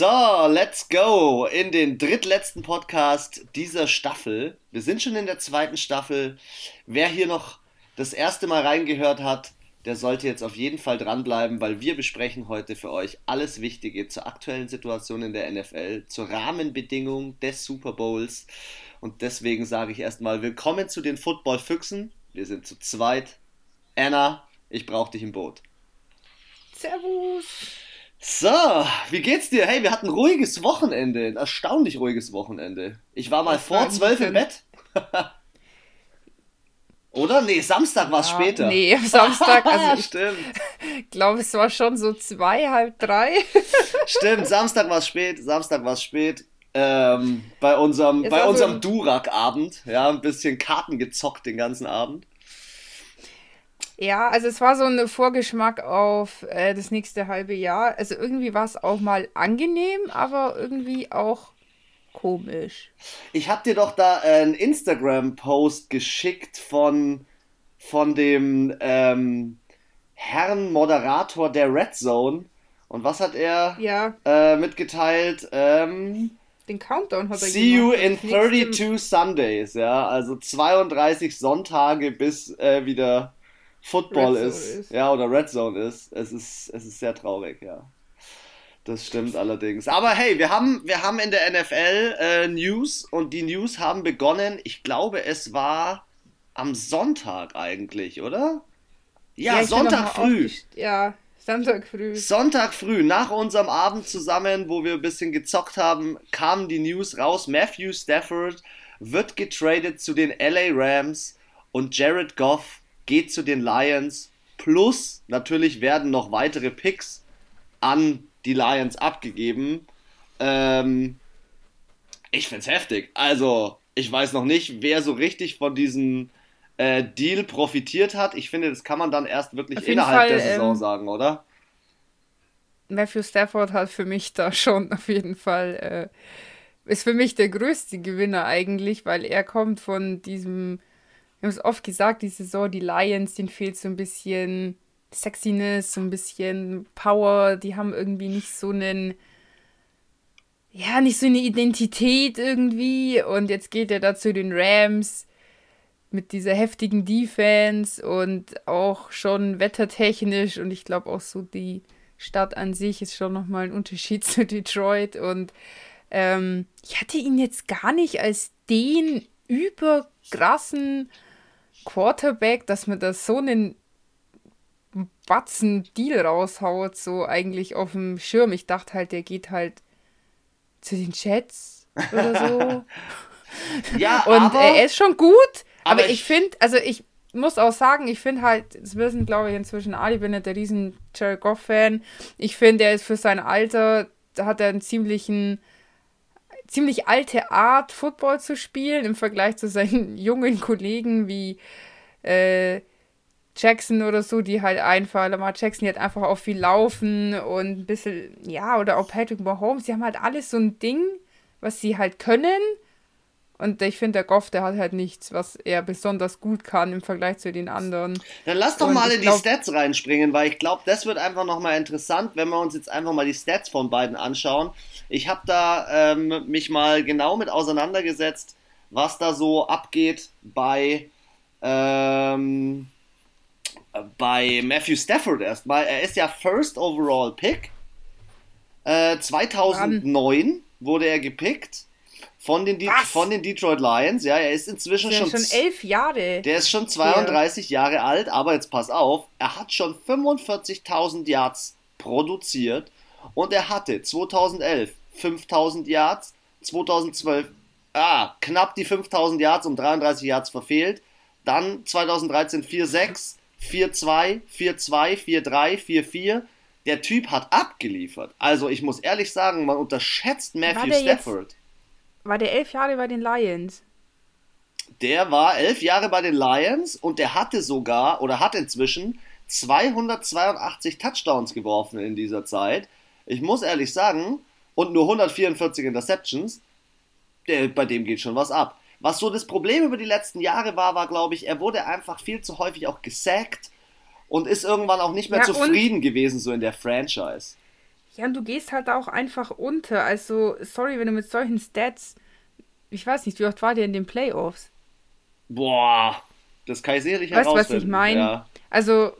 So, let's go in den drittletzten Podcast dieser Staffel. Wir sind schon in der zweiten Staffel. Wer hier noch das erste Mal reingehört hat, der sollte jetzt auf jeden Fall dranbleiben, weil wir besprechen heute für euch alles Wichtige zur aktuellen Situation in der NFL, zur Rahmenbedingung des Super Bowls. Und deswegen sage ich erstmal willkommen zu den Football-Füchsen. Wir sind zu zweit. Anna, ich brauche dich im Boot. Servus. So, wie geht's dir? Hey, wir hatten ein ruhiges Wochenende, ein erstaunlich ruhiges Wochenende. Ich war mal Was vor zwölf im Bett. Oder? Nee, Samstag war es ja, später. Nee, Samstag, also ich glaube, es war schon so zwei, halb drei. Stimmt, Samstag war es spät, Samstag war es spät. Ähm, bei unserem, bei unserem Durak-Abend, ja, ein bisschen Karten gezockt den ganzen Abend. Ja, also es war so ein Vorgeschmack auf äh, das nächste halbe Jahr. Also irgendwie war es auch mal angenehm, aber irgendwie auch komisch. Ich habe dir doch da einen Instagram-Post geschickt von, von dem ähm, Herrn Moderator der Red Zone. Und was hat er ja. äh, mitgeteilt? Ähm, Den Countdown hat er See gemacht. you in 32 Sundays, ja. Also 32 Sonntage bis äh, wieder Football ist, ist, Ja, oder Red Zone ist. Es ist, es ist sehr traurig, ja. Das stimmt allerdings. Aber hey, wir haben, wir haben in der NFL äh, News und die News haben begonnen. Ich glaube, es war am Sonntag eigentlich, oder? Ja, ja Sonntag früh. Ja, Sonntag früh. Sonntag früh, nach unserem Abend zusammen, wo wir ein bisschen gezockt haben, kamen die News raus. Matthew Stafford wird getradet zu den LA Rams und Jared Goff geht zu den Lions. Plus natürlich werden noch weitere Picks an die Lions abgegeben. Ähm, ich find's heftig. Also, ich weiß noch nicht, wer so richtig von diesem äh, Deal profitiert hat. Ich finde, das kann man dann erst wirklich innerhalb Fall, der Saison ähm, sagen, oder? Matthew Stafford hat für mich da schon auf jeden Fall, äh, ist für mich der größte Gewinner eigentlich, weil er kommt von diesem, wir haben es oft gesagt, die Saison, die Lions, denen fehlt so ein bisschen Sexiness, so ein bisschen Power. Die haben irgendwie nicht so einen, ja, nicht so eine Identität irgendwie. Und jetzt geht er da zu den Rams mit dieser heftigen Defense und auch schon wettertechnisch. Und ich glaube auch so die Stadt an sich ist schon nochmal ein Unterschied zu Detroit. Und ähm, ich hatte ihn jetzt gar nicht als den überkrassen Quarterback, dass man da so einen Batzen Deal raushaut, so eigentlich auf dem Schirm. Ich dachte halt, der geht halt zu den Chats oder so. ja, und aber, er ist schon gut, aber, aber ich, ich finde, also ich muss auch sagen, ich finde halt, das wissen glaube ich inzwischen alle, ich bin nicht der riesen Jared Goff-Fan. Ich finde, er ist für sein Alter, da hat er einen ziemlichen, ziemlich alte Art, Football zu spielen im Vergleich zu seinen jungen Kollegen wie äh, Jackson oder so, die halt einfach, Lamar Jackson, die halt einfach auch viel laufen und ein bisschen, ja, oder auch Patrick Mahomes, die haben halt alles so ein Ding, was sie halt können. Und ich finde, der Goff, der hat halt nichts, was er besonders gut kann im Vergleich zu den anderen. Dann lass doch und mal in glaub, die Stats reinspringen, weil ich glaube, das wird einfach nochmal interessant, wenn wir uns jetzt einfach mal die Stats von beiden anschauen. Ich habe da ähm, mich mal genau mit auseinandergesetzt, was da so abgeht bei ähm, bei Matthew Stafford erstmal. Er ist ja First Overall Pick. Äh, 2009 Mann. wurde er gepickt von den, von den Detroit Lions. Ja, er ist inzwischen schon, schon elf Jahre. Der ist schon 32 hier. Jahre alt, aber jetzt pass auf, er hat schon 45.000 Yards produziert und er hatte 2011 5.000 Yards, 2012 ah, knapp die 5.000 Yards um 33 Yards verfehlt, dann 2013 4,6, 4-2, 4-2, 4-3, 4-4. Der Typ hat abgeliefert. Also ich muss ehrlich sagen, man unterschätzt Matthew Stafford. Jetzt, war der elf Jahre bei den Lions? Der war elf Jahre bei den Lions und der hatte sogar oder hat inzwischen 282 Touchdowns geworfen in dieser Zeit. Ich muss ehrlich sagen, und nur 144 Interceptions, der, bei dem geht schon was ab. Was so das Problem über die letzten Jahre war, war, glaube ich, er wurde einfach viel zu häufig auch gesackt und ist irgendwann auch nicht mehr ja, zufrieden gewesen, so in der Franchise. Ja, und du gehst halt auch einfach unter. Also, sorry, wenn du mit solchen Stats, ich weiß nicht, wie oft war der in den Playoffs? Boah, das kann ich sicherlich Weißt du, was ich meine? Ja. Also,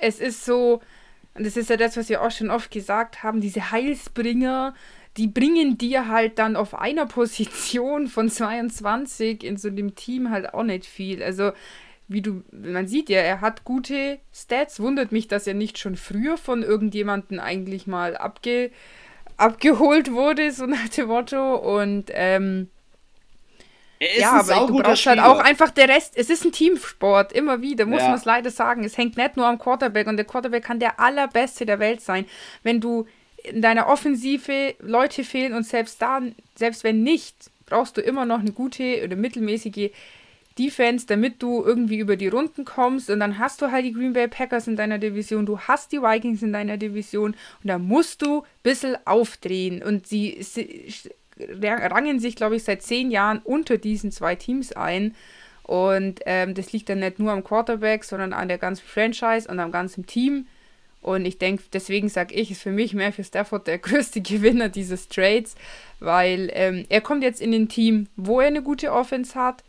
es ist so, und das ist ja das, was wir auch schon oft gesagt haben, diese Heilsbringer, die bringen dir halt dann auf einer Position von 22 in so einem Team halt auch nicht viel. Also, wie du, man sieht ja, er hat gute Stats. Wundert mich, dass er nicht schon früher von irgendjemandem eigentlich mal abge, abgeholt wurde, so nach dem Motto. Und ähm, ja, aber du brauchst halt auch einfach der Rest. Es ist ein Teamsport, immer wieder, muss ja. man es leider sagen. Es hängt nicht nur am Quarterback und der Quarterback kann der allerbeste der Welt sein. Wenn du in deiner Offensive Leute fehlen und selbst da, selbst wenn nicht, brauchst du immer noch eine gute oder mittelmäßige Defense, damit du irgendwie über die Runden kommst. Und dann hast du halt die Green Bay Packers in deiner Division, du hast die Vikings in deiner Division und da musst du ein bisschen aufdrehen. Und sie, sie rangen sich, glaube ich, seit zehn Jahren unter diesen zwei Teams ein. Und ähm, das liegt dann nicht nur am Quarterback, sondern an der ganzen Franchise und am ganzen Team. Und ich denke, deswegen sage ich, ist für mich Matthew Stafford der größte Gewinner dieses Trades, weil ähm, er kommt jetzt in ein Team, wo er eine gute Offense hat,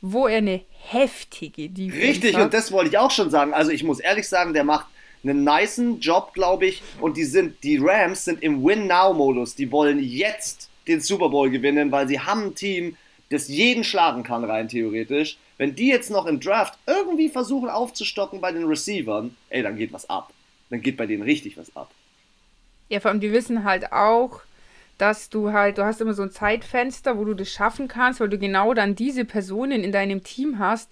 wo er eine heftige Defense Richtig, hat. und das wollte ich auch schon sagen. Also ich muss ehrlich sagen, der macht einen niceen Job, glaube ich. Und die sind, die Rams sind im Win-Now-Modus. Die wollen jetzt den Super Bowl gewinnen, weil sie haben ein Team, das jeden schlagen kann, rein theoretisch. Wenn die jetzt noch im Draft irgendwie versuchen aufzustocken bei den Receivern, ey, dann geht was ab. Dann geht bei denen richtig was ab. Ja, vor allem, die wissen halt auch, dass du halt, du hast immer so ein Zeitfenster, wo du das schaffen kannst, weil du genau dann diese Personen in deinem Team hast,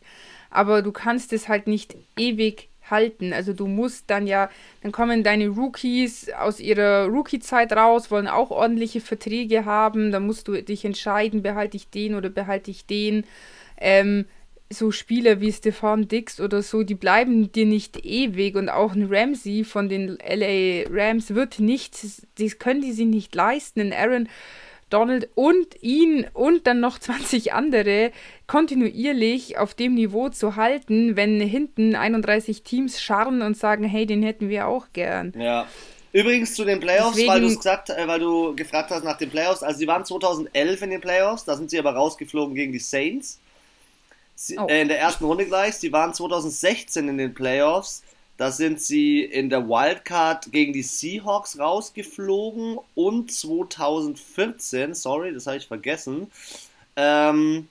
aber du kannst es halt nicht ewig halten. Also du musst dann ja, dann kommen deine Rookies aus ihrer Rookie-Zeit raus, wollen auch ordentliche Verträge haben, dann musst du dich entscheiden, behalte ich den oder behalte ich den. Ähm, so Spieler wie Stefan Dix oder so, die bleiben dir nicht ewig und auch ein Ramsey von den LA Rams wird nicht, das können die sich nicht leisten. Ein Aaron Donald und ihn und dann noch 20 andere kontinuierlich auf dem Niveau zu halten, wenn hinten 31 Teams scharren und sagen, hey, den hätten wir auch gern. Ja. Übrigens zu den Playoffs, Deswegen, weil, gesagt, äh, weil du gefragt hast nach den Playoffs. Also sie waren 2011 in den Playoffs, da sind sie aber rausgeflogen gegen die Saints. Sie, oh. äh, in der ersten Runde gleich. Sie waren 2016 in den Playoffs. Da sind sie in der Wildcard gegen die Seahawks rausgeflogen und 2014, sorry, das habe ich vergessen, ähm,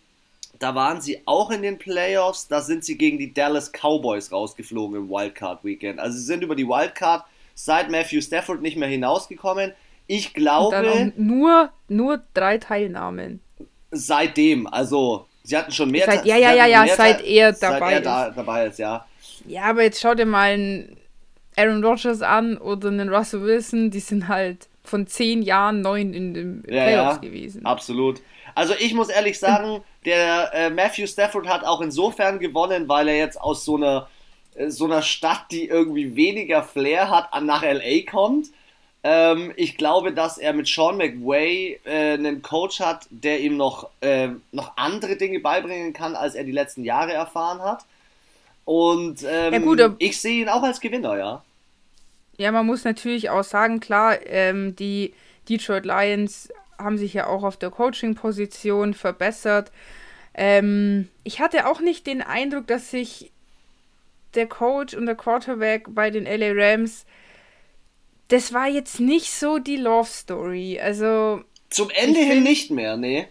da waren sie auch in den Playoffs. Da sind sie gegen die Dallas Cowboys rausgeflogen im Wildcard Weekend. Also sie sind über die Wildcard seit Matthew Stafford nicht mehr hinausgekommen. Ich glaube. nur, nur drei Teilnahmen. Seitdem, also Sie hatten schon mehr. Seit, ja, ja, ja, ja, seit er dabei seit er da, dabei ist, ja. Ja, aber jetzt schau dir mal einen Aaron Rodgers an oder einen Russell Wilson, die sind halt von zehn Jahren neun in den ja, Playoffs ja, gewesen. Absolut. Also ich muss ehrlich sagen, der äh, Matthew Stafford hat auch insofern gewonnen, weil er jetzt aus so einer äh, so einer Stadt, die irgendwie weniger Flair hat, nach LA kommt ähm, ich glaube, dass er mit Sean McWay äh, einen Coach hat, der ihm noch, äh, noch andere Dinge beibringen kann, als er die letzten Jahre erfahren hat. Und ähm, ja, gut, ich sehe ihn auch als Gewinner, ja. Ja, man muss natürlich auch sagen, klar, ähm, die Detroit Lions haben sich ja auch auf der Coaching-Position verbessert. Ähm, ich hatte auch nicht den Eindruck, dass sich der Coach und der Quarterback bei den LA Rams das war jetzt nicht so die Love Story. Also. Zum Ende hin nicht mehr, nee.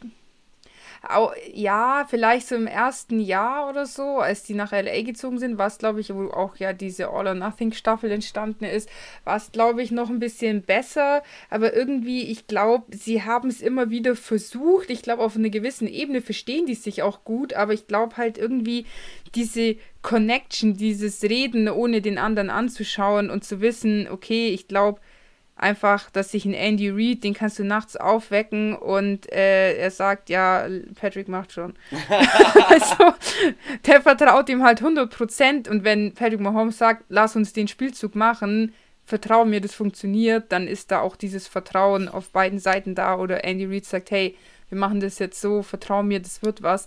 Ja, vielleicht so im ersten Jahr oder so, als die nach LA gezogen sind, war es, glaube ich, wo auch ja diese All or Nothing Staffel entstanden ist, war es, glaube ich, noch ein bisschen besser. Aber irgendwie, ich glaube, sie haben es immer wieder versucht. Ich glaube, auf einer gewissen Ebene verstehen die sich auch gut, aber ich glaube halt irgendwie diese Connection, dieses Reden, ohne den anderen anzuschauen und zu wissen, okay, ich glaube, einfach, dass sich ein Andy Reid, den kannst du nachts aufwecken und äh, er sagt, ja, Patrick macht schon. also, der vertraut ihm halt 100% und wenn Patrick Mahomes sagt, lass uns den Spielzug machen, vertrau mir, das funktioniert, dann ist da auch dieses Vertrauen auf beiden Seiten da oder Andy Reid sagt, hey, wir machen das jetzt so, vertrau mir, das wird was.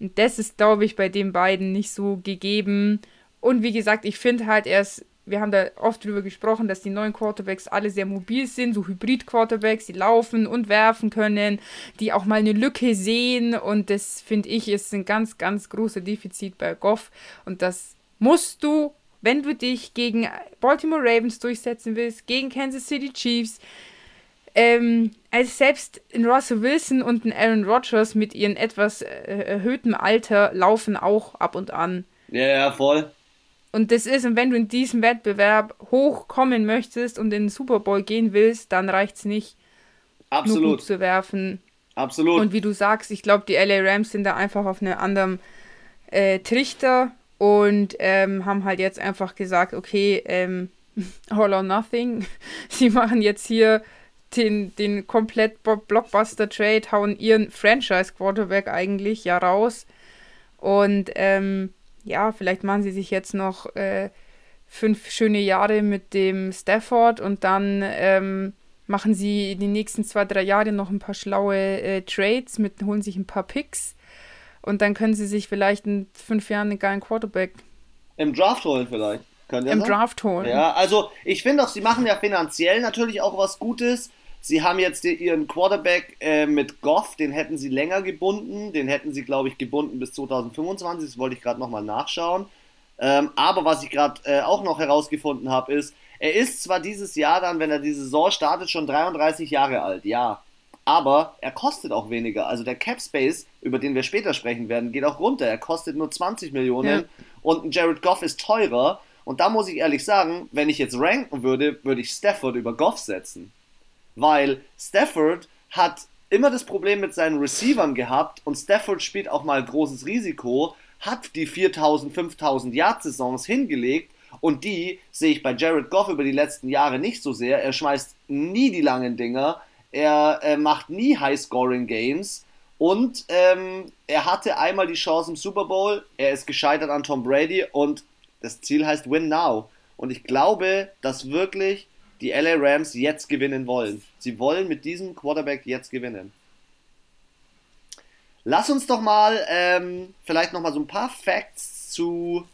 Und das ist, glaube ich, bei den beiden nicht so gegeben. Und wie gesagt, ich finde halt, er ist wir haben da oft drüber gesprochen, dass die neuen Quarterbacks alle sehr mobil sind, so Hybrid-Quarterbacks, die laufen und werfen können, die auch mal eine Lücke sehen. Und das finde ich ist ein ganz, ganz großer Defizit bei Goff. Und das musst du, wenn du dich gegen Baltimore Ravens durchsetzen willst, gegen Kansas City Chiefs, ähm, als selbst ein Russell Wilson und ein Aaron Rodgers mit ihrem etwas äh, erhöhtem Alter laufen auch ab und an. Ja, ja, voll. Und das ist, und wenn du in diesem Wettbewerb hochkommen möchtest und in den Super Bowl gehen willst, dann reicht es nicht, Absolut. nur gut zu werfen. Absolut. Und wie du sagst, ich glaube, die LA Rams sind da einfach auf einem anderen äh, Trichter und ähm, haben halt jetzt einfach gesagt, okay, ähm, all or nothing. Sie machen jetzt hier den, den komplett Blockbuster-Trade, hauen ihren Franchise-Quarterback eigentlich ja raus. Und ähm, ja, vielleicht machen sie sich jetzt noch äh, fünf schöne Jahre mit dem Stafford und dann ähm, machen sie die nächsten zwei, drei Jahre noch ein paar schlaue äh, Trades, mit, holen sich ein paar Picks und dann können sie sich vielleicht in fünf Jahren einen geilen Quarterback im Draft holen vielleicht. Im sein? Draft holen. Ja, also ich finde auch, sie machen ja finanziell natürlich auch was Gutes. Sie haben jetzt ihren Quarterback äh, mit Goff, den hätten sie länger gebunden. Den hätten sie, glaube ich, gebunden bis 2025. Das wollte ich gerade nochmal nachschauen. Ähm, aber was ich gerade äh, auch noch herausgefunden habe, ist, er ist zwar dieses Jahr dann, wenn er die Saison startet, schon 33 Jahre alt, ja. Aber er kostet auch weniger. Also der Cap Space, über den wir später sprechen werden, geht auch runter. Er kostet nur 20 Millionen ja. und ein Jared Goff ist teurer. Und da muss ich ehrlich sagen, wenn ich jetzt ranken würde, würde ich Stafford über Goff setzen weil Stafford hat immer das Problem mit seinen Receivern gehabt und Stafford spielt auch mal großes Risiko, hat die 4000, 5000 Yard-Saisons hingelegt und die sehe ich bei Jared Goff über die letzten Jahre nicht so sehr. Er schmeißt nie die langen Dinger, er äh, macht nie High-Scoring-Games und ähm, er hatte einmal die Chance im Super Bowl, er ist gescheitert an Tom Brady und das Ziel heißt Win Now. Und ich glaube, dass wirklich die LA Rams jetzt gewinnen wollen. Sie wollen mit diesem Quarterback jetzt gewinnen. Lass uns doch mal ähm, vielleicht noch mal so ein paar Facts zu,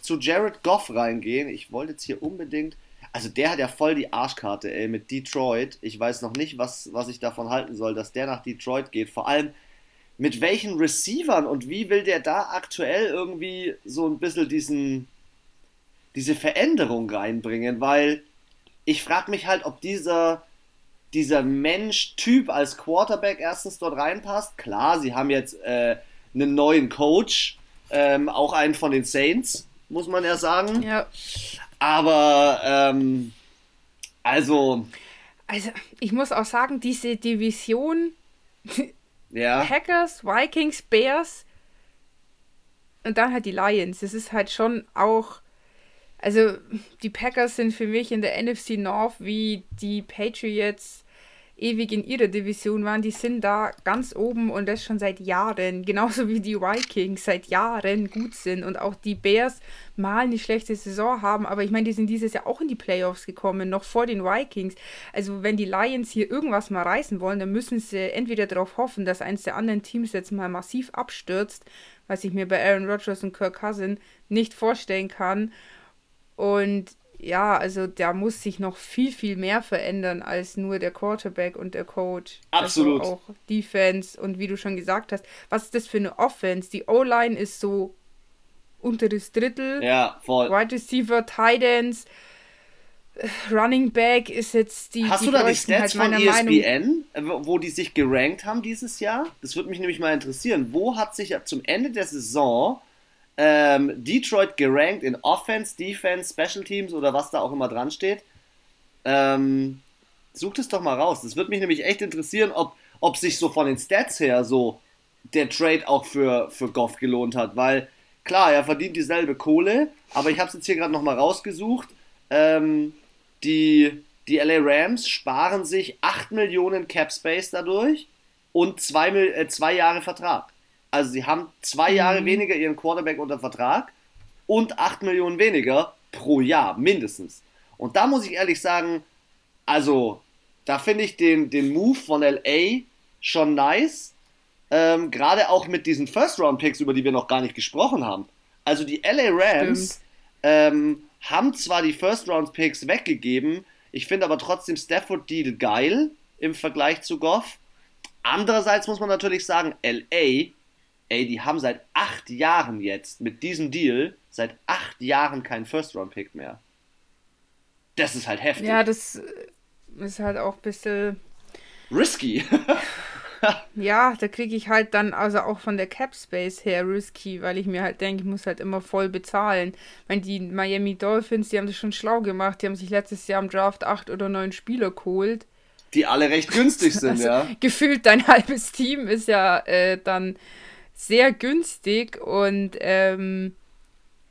zu Jared Goff reingehen. Ich wollte jetzt hier unbedingt. Also der hat ja voll die Arschkarte, ey, mit Detroit. Ich weiß noch nicht, was, was ich davon halten soll, dass der nach Detroit geht. Vor allem mit welchen Receivern und wie will der da aktuell irgendwie so ein bisschen diesen, diese Veränderung reinbringen, weil ich frage mich halt, ob dieser, dieser Mensch-Typ als Quarterback erstens dort reinpasst. Klar, sie haben jetzt äh, einen neuen Coach, ähm, auch einen von den Saints, muss man ja sagen. Ja. Aber, ähm, also. Also, ich muss auch sagen, diese Division ja. Packers, Vikings, Bears und dann halt die Lions. Das ist halt schon auch also die Packers sind für mich in der NFC North wie die Patriots ewig in ihrer Division waren. Die sind da ganz oben und das schon seit Jahren. Genauso wie die Vikings seit Jahren gut sind und auch die Bears mal eine schlechte Saison haben. Aber ich meine, die sind dieses Jahr auch in die Playoffs gekommen, noch vor den Vikings. Also wenn die Lions hier irgendwas mal reißen wollen, dann müssen sie entweder darauf hoffen, dass eins der anderen Teams jetzt mal massiv abstürzt, was ich mir bei Aaron Rodgers und Kirk Cousin nicht vorstellen kann. Und ja, also da muss sich noch viel, viel mehr verändern als nur der Quarterback und der Coach. Also Absolut. Also auch Defense und wie du schon gesagt hast, was ist das für eine Offense? Die O-Line ist so unteres Drittel. Ja, voll. Wide Receiver, Tight Ends, Running Back ist jetzt die. Hast die du da die Stats halt von ESPN, Meinung, wo die sich gerankt haben dieses Jahr? Das würde mich nämlich mal interessieren. Wo hat sich zum Ende der Saison ähm, Detroit gerankt in Offense, Defense, Special Teams oder was da auch immer dran steht. Ähm, sucht es doch mal raus. Das würde mich nämlich echt interessieren, ob, ob sich so von den Stats her so der Trade auch für, für Goff gelohnt hat, weil klar, er verdient dieselbe Kohle, aber ich habe es jetzt hier gerade nochmal rausgesucht. Ähm, die, die LA Rams sparen sich 8 Millionen Cap Space dadurch und 2 äh, zwei Jahre Vertrag. Also sie haben zwei Jahre mhm. weniger ihren Quarterback unter Vertrag und 8 Millionen weniger pro Jahr, mindestens. Und da muss ich ehrlich sagen, also da finde ich den, den Move von LA schon nice. Ähm, Gerade auch mit diesen First-Round-Picks, über die wir noch gar nicht gesprochen haben. Also die LA Rams ähm, haben zwar die First-Round-Picks weggegeben, ich finde aber trotzdem Stafford-Deal geil im Vergleich zu Goff. Andererseits muss man natürlich sagen, LA, ey, die haben seit acht Jahren jetzt mit diesem Deal, seit acht Jahren keinen First-Round-Pick mehr. Das ist halt heftig. Ja, das ist halt auch ein bisschen. Risky. ja, da kriege ich halt dann also auch von der Cap Space her risky, weil ich mir halt denke, ich muss halt immer voll bezahlen. Wenn die Miami Dolphins, die haben das schon schlau gemacht, die haben sich letztes Jahr im Draft acht oder neun Spieler geholt. Die alle recht günstig sind, also, ja. Gefühlt dein halbes Team ist ja äh, dann sehr günstig und ähm,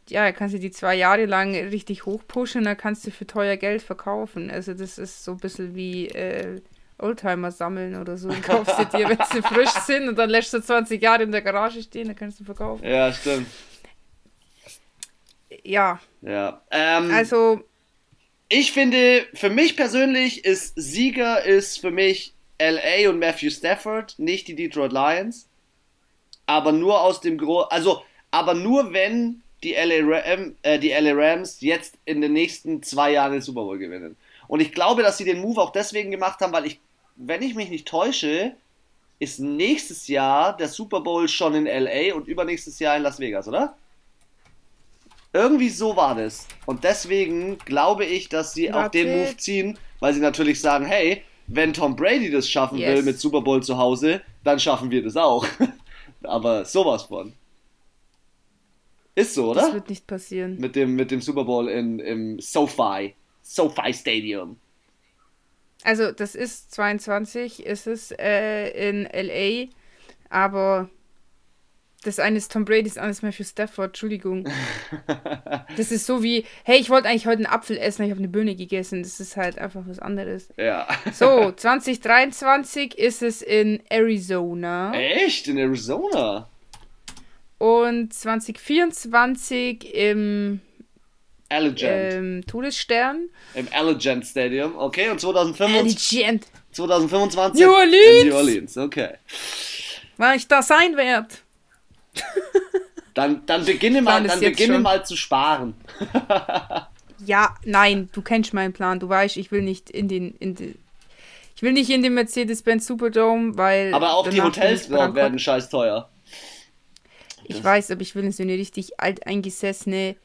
ja, kannst du die zwei Jahre lang richtig hochpushen, dann kannst du für teuer Geld verkaufen. Also das ist so ein bisschen wie äh, Oldtimer sammeln oder so. Dann kaufst du dir, wenn sie frisch sind und dann lässt du 20 Jahre in der Garage stehen, dann kannst du verkaufen. Ja, stimmt. Ja. Ja. Ähm, also. Ich finde, für mich persönlich ist Sieger ist für mich LA und Matthew Stafford, nicht die Detroit Lions. Aber nur aus dem Grund, also, aber nur wenn die LA, Ram, äh, die LA Rams jetzt in den nächsten zwei Jahren den Super Bowl gewinnen. Und ich glaube, dass sie den Move auch deswegen gemacht haben, weil ich wenn ich mich nicht täusche, ist nächstes Jahr der Super Bowl schon in LA und übernächstes Jahr in Las Vegas, oder? Irgendwie so war das. Und deswegen glaube ich, dass sie Warte. auch den Move ziehen, weil sie natürlich sagen, hey, wenn Tom Brady das schaffen yes. will mit Super Bowl zu Hause, dann schaffen wir das auch. Aber sowas von. Ist so, oder? Das wird nicht passieren. Mit dem, mit dem Super Bowl in, im SoFi. SoFi Stadium. Also das ist 22, ist es äh, in LA, aber das eine ist Tom Brady, das andere ist Matthew Stafford, Entschuldigung. das ist so wie, hey, ich wollte eigentlich heute einen Apfel essen, ich habe eine Birne gegessen. Das ist halt einfach was anderes. Ja. so, 2023 ist es in Arizona. Echt? In Arizona? Und 2024 im Allegiant. Ähm, Todesstern. Im Allegiant Stadium, okay. Und 2025, Allegiant. 2025 New Orleans. New Orleans, okay. Weil ich da sein werde. Dann, dann beginne mal, dann beginne mal zu sparen. ja, nein, du kennst meinen Plan. Du weißt, ich will nicht in den, in den ich will nicht in den Mercedes-Benz Superdome, weil. Aber auch die Hotels werden scheiß teuer. Ich das weiß, aber ich will so eine richtig alteingesessene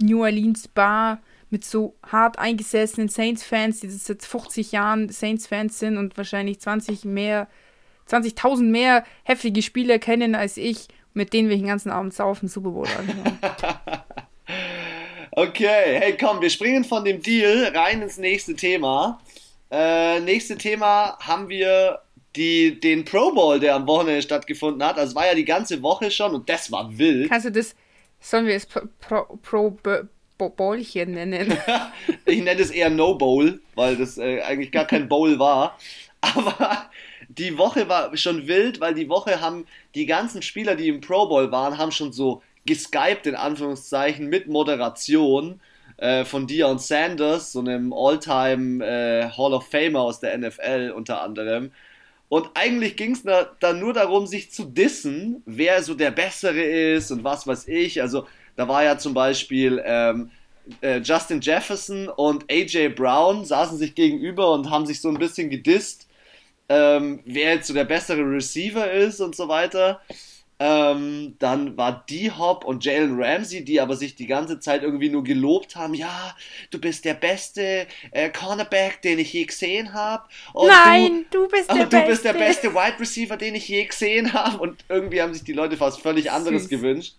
New Orleans Bar mit so hart eingesessenen Saints-Fans, die seit 50 Jahren Saints-Fans sind und wahrscheinlich 20 mehr, 20.000 mehr heftige Spieler kennen als ich, mit denen wir den ganzen Abend saufen Super Bowl anschauen. okay, hey komm, wir springen von dem Deal rein ins nächste Thema. Äh, nächste Thema haben wir die, den Pro Bowl, der am Wochenende stattgefunden hat. Also war ja die ganze Woche schon und das war wild. Kannst du das, Sollen wir es Pro, Pro, Pro Bowlchen nennen? ich nenne es eher No Bowl, weil das äh, eigentlich gar kein Bowl war. Aber die Woche war schon wild, weil die Woche haben die ganzen Spieler, die im Pro Bowl waren, haben schon so geskypt in Anführungszeichen mit Moderation äh, von Dion Sanders, so einem All-Time äh, Hall of Famer aus der NFL unter anderem. Und eigentlich ging es da, dann nur darum, sich zu dissen, wer so der Bessere ist und was weiß ich. Also da war ja zum Beispiel ähm, äh, Justin Jefferson und AJ Brown saßen sich gegenüber und haben sich so ein bisschen gedisst, ähm, wer jetzt so der bessere Receiver ist und so weiter. Ähm, dann war D-Hop und Jalen Ramsey, die aber sich die ganze Zeit irgendwie nur gelobt haben. Ja, du bist der beste äh, Cornerback, den ich je gesehen habe. Nein, du, du bist der du beste. bist der beste Wide Receiver, den ich je gesehen habe. Und irgendwie haben sich die Leute fast völlig anderes Süß. gewünscht,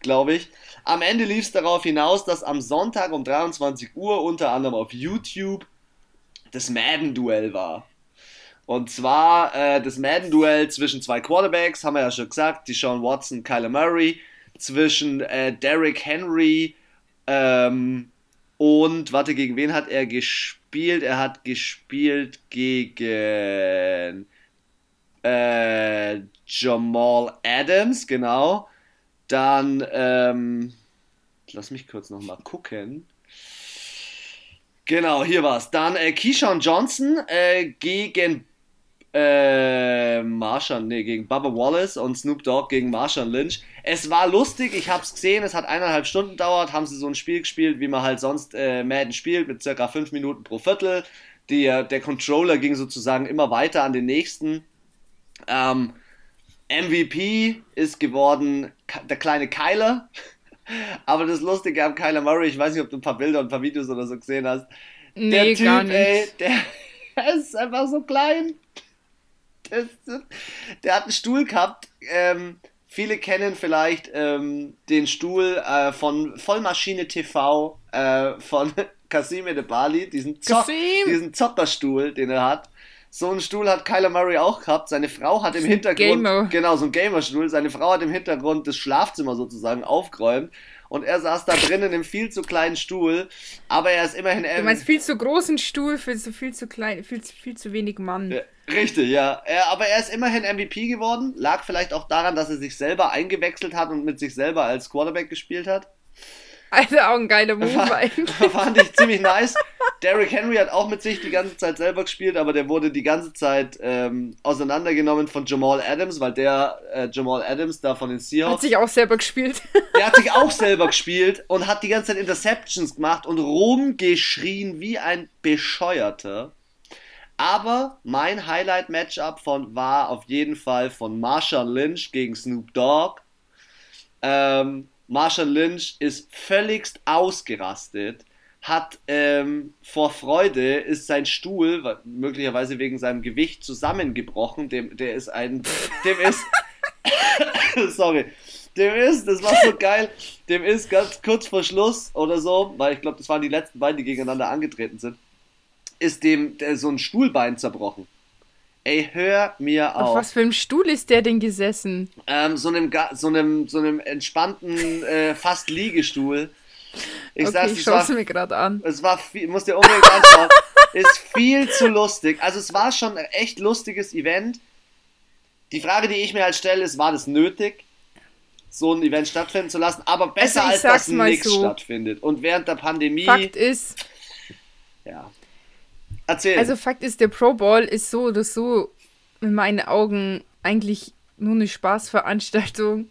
glaube ich. Am Ende lief es darauf hinaus, dass am Sonntag um 23 Uhr unter anderem auf YouTube das Madden-Duell war. Und zwar äh, das Madden-Duell zwischen zwei Quarterbacks, haben wir ja schon gesagt, die Sean Watson, Kyler Murray, zwischen äh, Derrick Henry ähm, und, warte, gegen wen hat er gespielt? Er hat gespielt gegen äh, Jamal Adams, genau. Dann, ähm, lass mich kurz nochmal gucken. Genau, hier war's. Dann äh, Keyshawn Johnson äh, gegen äh, Marshall, nee, gegen Bubba Wallace und Snoop Dogg gegen Marshall Lynch. Es war lustig, ich hab's gesehen, es hat eineinhalb Stunden gedauert, haben sie so ein Spiel gespielt, wie man halt sonst äh, Madden spielt, mit circa fünf Minuten pro Viertel. Die, der Controller ging sozusagen immer weiter an den nächsten. Ähm, MVP ist geworden der kleine Kyler. Aber das Lustige am Kyler Murray, ich weiß nicht, ob du ein paar Bilder und ein paar Videos oder so gesehen hast. Nee, der Typ, gar nicht. ey, der ist einfach so klein. Der, der hat einen Stuhl gehabt. Ähm, viele kennen vielleicht ähm, den Stuhl äh, von Vollmaschine TV äh, von Kasime de Bali, diesen, Zock, diesen Zockerstuhl, den er hat. So einen Stuhl hat Kyler Murray auch gehabt. Seine Frau hat im Hintergrund. Gamer. Genau, so ein Gamerstuhl. Seine Frau hat im Hintergrund das Schlafzimmer sozusagen aufgeräumt. Und er saß da drinnen in einem viel zu kleinen Stuhl. Aber er ist immerhin. Du meinst viel zu großen Stuhl für so viel zu klein, viel, viel zu wenig Mann. Ja, richtig, ja. Er, aber er ist immerhin MVP geworden. Lag vielleicht auch daran, dass er sich selber eingewechselt hat und mit sich selber als Quarterback gespielt hat. Also auch ein geiler Move war, eigentlich. Fand ich ziemlich nice. Derrick Henry hat auch mit sich die ganze Zeit selber gespielt, aber der wurde die ganze Zeit ähm, auseinandergenommen von Jamal Adams, weil der äh, Jamal Adams da von den Seahawks. Hat sich auch selber gespielt. Der hat sich auch selber gespielt und hat die ganze Zeit Interceptions gemacht und rumgeschrien wie ein Bescheuerter. Aber mein Highlight-Matchup von war auf jeden Fall von Marshall Lynch gegen Snoop Dogg. Ähm, Marshall Lynch ist völligst ausgerastet, hat ähm, vor Freude, ist sein Stuhl, möglicherweise wegen seinem Gewicht, zusammengebrochen. Dem, der ist ein, dem ist, sorry, dem ist, das war so geil, dem ist ganz kurz vor Schluss oder so, weil ich glaube, das waren die letzten beiden, die gegeneinander angetreten sind, ist dem so ein Stuhlbein zerbrochen. Ey, hör mir auf. Auf was für einem Stuhl ist der denn gesessen? Ähm, so einem, so einem, so einem entspannten, äh, fast Liegestuhl. Ich okay, sag's, ich schau's war, mir gerade an. Es war viel, muss dir unbedingt anschauen. ist viel zu lustig. Also es war schon ein echt lustiges Event. Die Frage, die ich mir halt stelle, ist, war das nötig, so ein Event stattfinden zu lassen? Aber besser also als dass nichts so. stattfindet. Und während der Pandemie. Fakt ist. Ja. Erzähl. Also Fakt ist, der Pro Bowl ist so oder so in meinen Augen eigentlich nur eine Spaßveranstaltung.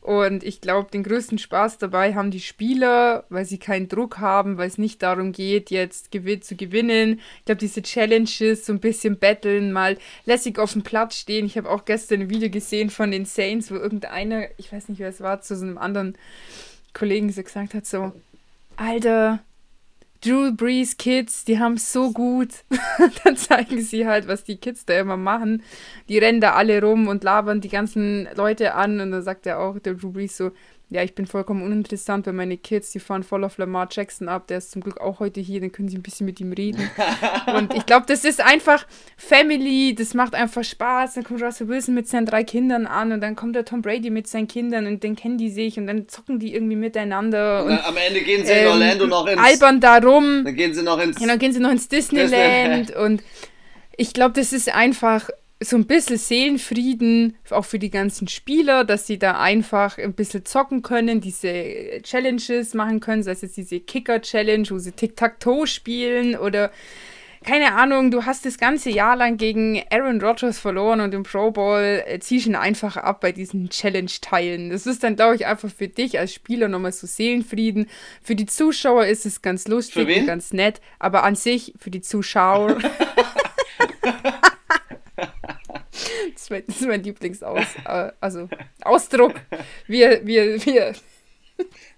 Und ich glaube, den größten Spaß dabei haben die Spieler, weil sie keinen Druck haben, weil es nicht darum geht, jetzt gewin zu gewinnen. Ich glaube, diese Challenges, so ein bisschen betteln, mal lässig auf dem Platz stehen. Ich habe auch gestern ein Video gesehen von den Saints, wo irgendeiner, ich weiß nicht, wer es war, zu so einem anderen Kollegen so gesagt hat, so, Alter, Drew Brees Kids, die haben es so gut. dann zeigen sie halt, was die Kids da immer machen. Die rennen da alle rum und labern die ganzen Leute an. Und dann sagt er auch, der Drew Brees so, ja, ich bin vollkommen uninteressant, weil meine Kids, die fahren voll auf Lamar Jackson ab. Der ist zum Glück auch heute hier, dann können sie ein bisschen mit ihm reden. und ich glaube, das ist einfach Family, das macht einfach Spaß. Dann kommt Russell Wilson mit seinen drei Kindern an und dann kommt der Tom Brady mit seinen Kindern und dann kennen die sich und dann zocken die irgendwie miteinander. Und, und am Ende gehen sie ähm, in Orlando noch ins. Albern darum. Dann gehen sie noch ins. Genau, gehen sie noch ins Disneyland Disney. und ich glaube, das ist einfach so ein bisschen Seelenfrieden, auch für die ganzen Spieler, dass sie da einfach ein bisschen zocken können, diese Challenges machen können, sei es jetzt diese Kicker-Challenge, wo sie Tic-Tac-Toe spielen oder keine Ahnung, du hast das ganze Jahr lang gegen Aaron Rodgers verloren und im Pro Bowl äh, ziehst ihn einfach ab bei diesen Challenge-Teilen. Das ist dann, glaube ich, einfach für dich als Spieler nochmal so Seelenfrieden. Für die Zuschauer ist es ganz lustig und ganz nett, aber an sich für die Zuschauer. Das ist mein, Lieblingsaus, äh, also Ausdruck. Wir, wir, wir.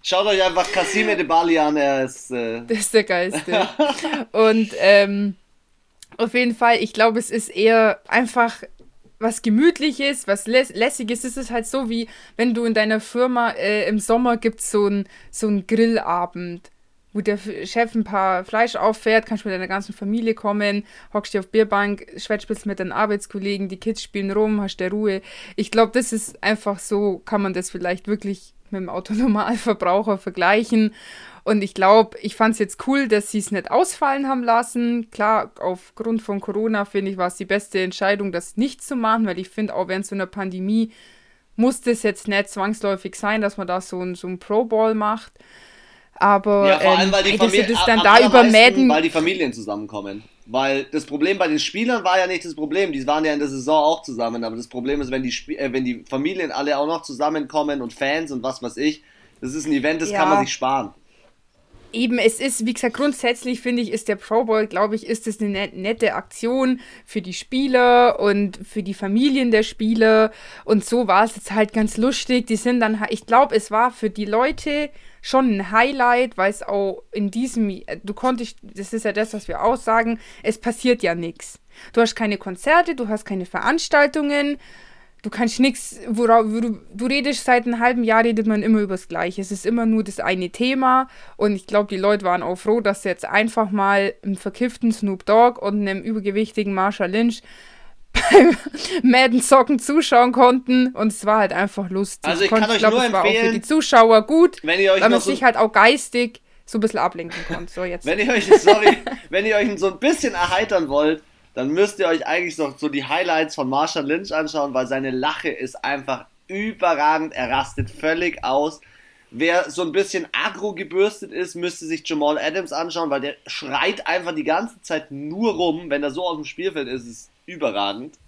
Schaut euch einfach Cassime de Bali an, er ist. Äh das ist der Geiste. Und ähm, auf jeden Fall, ich glaube, es ist eher einfach was Gemütliches, was lä Lässiges. Es ist halt so, wie wenn du in deiner Firma äh, im Sommer gibt so ein so einen Grillabend wo der Chef ein paar Fleisch auffährt, kannst du mit deiner ganzen Familie kommen, hockst dir auf Bierbank, schwätzt mit deinen Arbeitskollegen, die Kids spielen rum, hast der Ruhe. Ich glaube, das ist einfach so, kann man das vielleicht wirklich mit dem Autonormalverbraucher vergleichen. Und ich glaube, ich fand es jetzt cool, dass sie es nicht ausfallen haben lassen. Klar, aufgrund von Corona finde ich, war es die beste Entscheidung, das nicht zu machen, weil ich finde, auch während so einer Pandemie muss das jetzt nicht zwangsläufig sein, dass man da so ein, so ein Pro-Ball macht. Aber ja, vor allem, weil die, ähm, Familie, das dann da über Madden. Weil die Familien zusammenkommen. Weil das Problem bei den Spielern war ja nicht das Problem, die waren ja in der Saison auch zusammen, aber das Problem ist, wenn die, Sp äh, wenn die Familien alle auch noch zusammenkommen und Fans und was weiß ich, das ist ein Event, das ja. kann man sich sparen. Eben, es ist, wie gesagt, grundsätzlich finde ich, ist der Pro Bowl, glaube ich, ist es eine nette Aktion für die Spieler und für die Familien der Spieler. Und so war es jetzt halt ganz lustig. Die sind dann, ich glaube, es war für die Leute schon ein Highlight, weil es auch in diesem, du konntest, das ist ja das, was wir aussagen, es passiert ja nichts. Du hast keine Konzerte, du hast keine Veranstaltungen, du kannst nichts, worauf du, du redest seit einem halben Jahr, redet man immer über das Gleiche. Es ist immer nur das eine Thema und ich glaube, die Leute waren auch froh, dass jetzt einfach mal einen verkifften Snoop Dogg und einem übergewichtigen Marshall Lynch beim Madden Socken zuschauen konnten und es war halt einfach lustig. Also ich kann euch glaub, nur empfehlen, war auch für die Zuschauer gut, wenn ihr euch weil man so sich halt auch geistig so ein bisschen ablenken konnte. So jetzt. wenn ihr euch, sorry, wenn ihr euch so ein bisschen erheitern wollt, dann müsst ihr euch eigentlich noch so die Highlights von Marshall Lynch anschauen, weil seine Lache ist einfach überragend. Er rastet völlig aus. Wer so ein bisschen aggro gebürstet ist, müsste sich Jamal Adams anschauen, weil der schreit einfach die ganze Zeit nur rum. Wenn er so auf dem Spielfeld ist, ist überragend.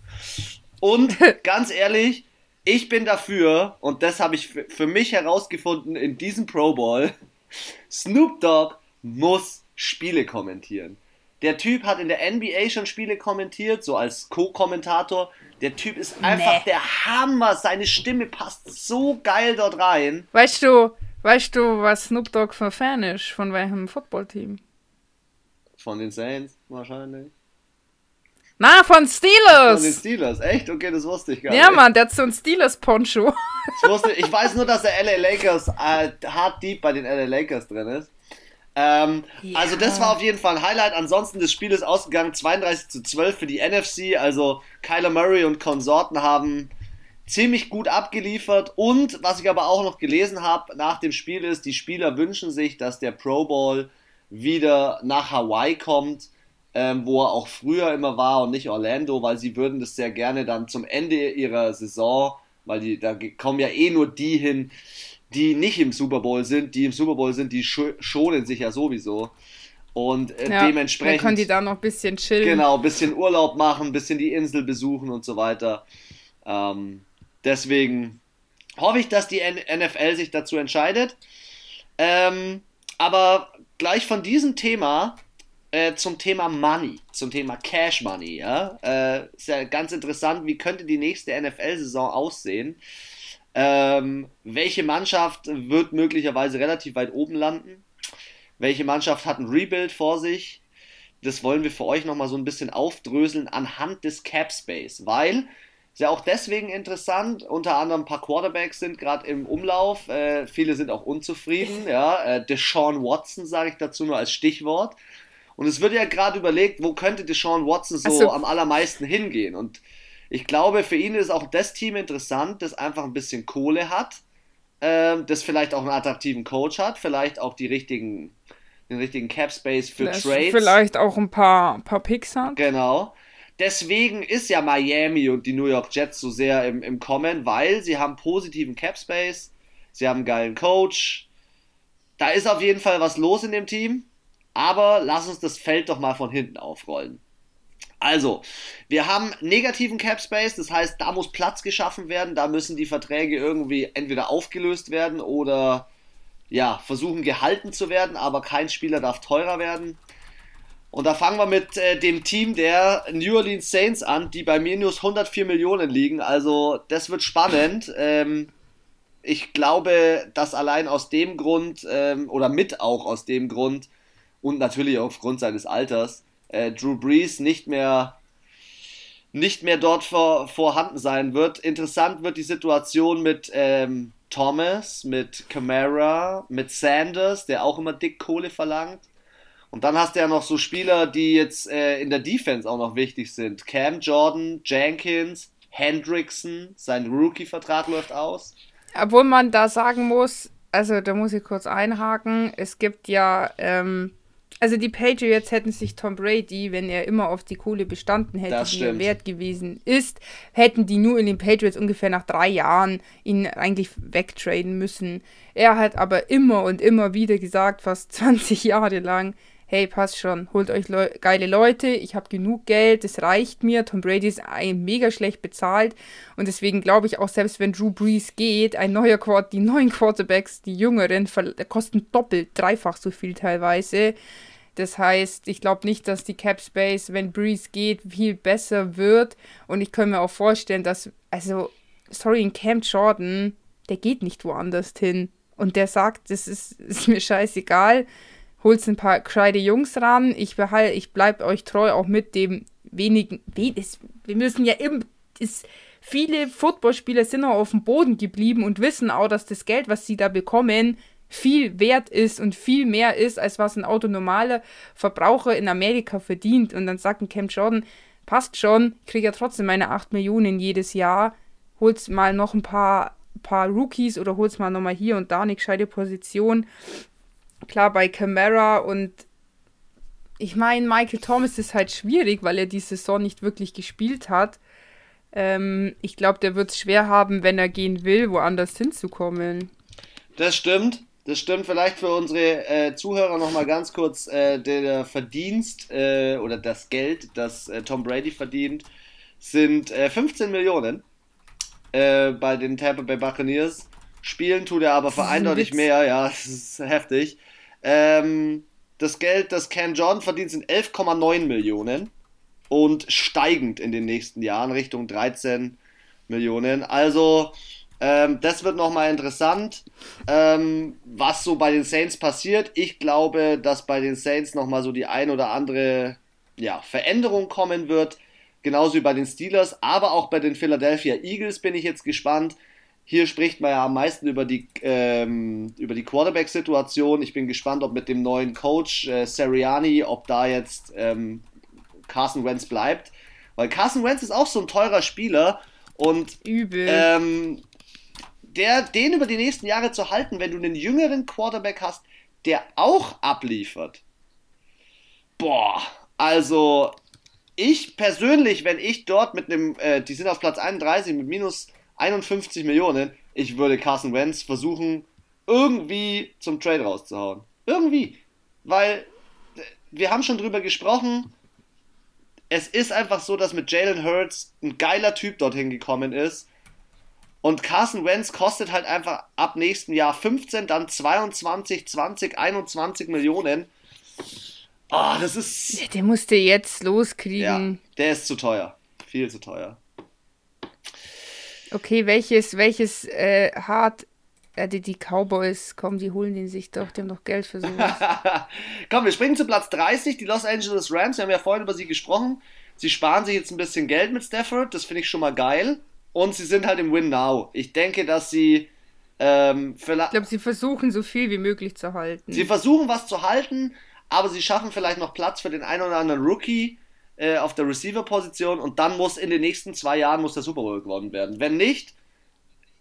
Und ganz ehrlich, ich bin dafür, und das habe ich für mich herausgefunden in diesem Pro Bowl, Snoop Dogg muss Spiele kommentieren. Der Typ hat in der NBA schon Spiele kommentiert, so als Co-Kommentator. Der Typ ist einfach nee. der Hammer. Seine Stimme passt so geil dort rein. Weißt du, weißt du, was Snoop Dogg für Fan ist? Von welchem Footballteam? Von den Saints wahrscheinlich. Na, von Steelers. Von den Steelers, echt? Okay, das wusste ich gar nicht. Ja, Mann, der hat so ein Steelers-Poncho. Ich, ich weiß nur, dass der LA Lakers äh, hart deep bei den LA Lakers drin ist. Ähm, ja. Also das war auf jeden Fall ein Highlight. Ansonsten das Spiel ist ausgegangen 32 zu 12 für die NFC. Also Kyler Murray und Konsorten haben ziemlich gut abgeliefert. Und was ich aber auch noch gelesen habe nach dem Spiel ist, die Spieler wünschen sich, dass der Pro Bowl wieder nach Hawaii kommt, ähm, wo er auch früher immer war und nicht Orlando, weil sie würden das sehr gerne dann zum Ende ihrer Saison, weil die, da kommen ja eh nur die hin, die nicht im Super Bowl sind, die im Super Bowl sind, die schonen sich ja sowieso. Und äh, ja, dementsprechend. Dann können die da noch ein bisschen chillen. Genau, ein bisschen Urlaub machen, ein bisschen die Insel besuchen und so weiter. Ähm, deswegen hoffe ich, dass die NFL sich dazu entscheidet. Ähm, aber gleich von diesem Thema äh, zum Thema Money, zum Thema Cash Money. Ja? Äh, ist ja ganz interessant, wie könnte die nächste NFL-Saison aussehen? Ähm, welche Mannschaft wird möglicherweise relativ weit oben landen? Welche Mannschaft hat ein Rebuild vor sich? Das wollen wir für euch nochmal so ein bisschen aufdröseln anhand des Cap Space, weil ist ja auch deswegen interessant. Unter anderem ein paar Quarterbacks sind gerade im Umlauf. Äh, viele sind auch unzufrieden. Ja, äh, Deshaun Watson sage ich dazu nur als Stichwort. Und es wird ja gerade überlegt, wo könnte Deshaun Watson so, so, am allermeisten hingehen. Und ich glaube, für ihn ist auch das Team interessant, das einfach ein bisschen Kohle hat, ähm, das vielleicht auch einen attraktiven Coach hat, vielleicht auch die richtigen, den richtigen Cap Space für das Trades. Vielleicht auch ein paar, paar Picks hat. Genau. Deswegen ist ja Miami und die New York Jets so sehr im, im Kommen, weil sie haben positiven Cap Space, sie haben einen geilen Coach. Da ist auf jeden Fall was los in dem Team. Aber lass uns das Feld doch mal von hinten aufrollen. Also, wir haben negativen Cap Space, das heißt, da muss Platz geschaffen werden, da müssen die Verträge irgendwie entweder aufgelöst werden oder ja, versuchen gehalten zu werden, aber kein Spieler darf teurer werden. Und da fangen wir mit äh, dem Team der New Orleans Saints an, die bei minus 104 Millionen liegen. Also, das wird spannend. Ähm, ich glaube, dass allein aus dem Grund ähm, oder mit auch aus dem Grund und natürlich aufgrund seines Alters äh, Drew Brees nicht mehr nicht mehr dort vor, vorhanden sein wird. Interessant wird die Situation mit ähm, Thomas, mit Camara, mit Sanders, der auch immer dick Kohle verlangt. Und dann hast du ja noch so Spieler, die jetzt äh, in der Defense auch noch wichtig sind. Cam Jordan, Jenkins, Hendrickson, sein Rookie-Vertrag läuft aus. Obwohl man da sagen muss, also da muss ich kurz einhaken, es gibt ja ähm, also die Patriots hätten sich Tom Brady, wenn er immer auf die Kohle bestanden hätte, die er wert gewesen ist, hätten die nur in den Patriots ungefähr nach drei Jahren ihn eigentlich wegtraden müssen. Er hat aber immer und immer wieder gesagt, fast 20 Jahre lang, hey, passt schon, holt euch Leu geile Leute, ich habe genug Geld, das reicht mir. Tom Brady ist ein mega schlecht bezahlt und deswegen glaube ich auch, selbst wenn Drew Brees geht, ein neuer Quad, die neuen Quarterbacks, die jüngeren, kosten doppelt, dreifach so viel teilweise. Das heißt, ich glaube nicht, dass die Cap Space, wenn Breeze geht, viel besser wird. Und ich kann mir auch vorstellen, dass, also, sorry, in Camp Jordan, der geht nicht woanders hin. Und der sagt, das ist, ist mir scheißegal holt ein paar gescheite Jungs ran. Ich behalte, ich bleibe euch treu, auch mit dem wenigen. Wir müssen ja immer. Ist, viele Footballspieler sind auch auf dem Boden geblieben und wissen auch, dass das Geld, was sie da bekommen, viel wert ist und viel mehr ist, als was ein autonomaler Verbraucher in Amerika verdient. Und dann sagt ein Camp Jordan, passt schon, ich kriege ja trotzdem meine 8 Millionen jedes Jahr, holst mal noch ein paar, paar Rookies oder holst mal nochmal hier und da eine gescheite Position klar bei Camara und ich meine, Michael Thomas ist halt schwierig, weil er die Saison nicht wirklich gespielt hat. Ähm, ich glaube, der wird es schwer haben, wenn er gehen will, woanders hinzukommen. Das stimmt. Das stimmt vielleicht für unsere äh, Zuhörer nochmal ganz kurz. Äh, der Verdienst äh, oder das Geld, das äh, Tom Brady verdient, sind 15 äh, Millionen äh, bei den Tampa Bay Buccaneers. Spielen tut er aber für eindeutig mehr, ja, das ist heftig. Ähm, das Geld, das Cam Jordan verdient, sind 11,9 Millionen und steigend in den nächsten Jahren Richtung 13 Millionen. Also, ähm, das wird nochmal interessant, ähm, was so bei den Saints passiert. Ich glaube, dass bei den Saints nochmal so die ein oder andere ja, Veränderung kommen wird. Genauso wie bei den Steelers, aber auch bei den Philadelphia Eagles bin ich jetzt gespannt. Hier spricht man ja am meisten über die, ähm, die Quarterback-Situation. Ich bin gespannt, ob mit dem neuen Coach äh, Seriani, ob da jetzt ähm, Carson Wentz bleibt. Weil Carson Wentz ist auch so ein teurer Spieler und Übel. Ähm, der, den über die nächsten Jahre zu halten, wenn du einen jüngeren Quarterback hast, der auch abliefert. Boah, also ich persönlich, wenn ich dort mit einem, äh, die sind auf Platz 31 mit minus 51 Millionen. Ich würde Carson Wentz versuchen, irgendwie zum Trade rauszuhauen. Irgendwie. Weil wir haben schon drüber gesprochen. Es ist einfach so, dass mit Jalen Hurts ein geiler Typ dorthin gekommen ist. Und Carson Wentz kostet halt einfach ab nächsten Jahr 15, dann 22, 20, 21 Millionen. Ah, oh, das ist. Der musste jetzt loskriegen. Ja, der ist zu teuer. Viel zu teuer. Okay, welches, welches äh, hart äh, die, die Cowboys, komm, die holen den sich doch, die haben doch Geld für sowas. komm, wir springen zu Platz 30, die Los Angeles Rams, wir haben ja vorhin über sie gesprochen. Sie sparen sich jetzt ein bisschen Geld mit Stafford, das finde ich schon mal geil. Und sie sind halt im Win Now. Ich denke, dass sie ähm, Ich glaube, sie versuchen so viel wie möglich zu halten. Sie versuchen was zu halten, aber sie schaffen vielleicht noch Platz für den einen oder anderen Rookie äh, auf der Receiver-Position und dann muss in den nächsten zwei Jahren muss der Super Bowl gewonnen werden. Wenn nicht,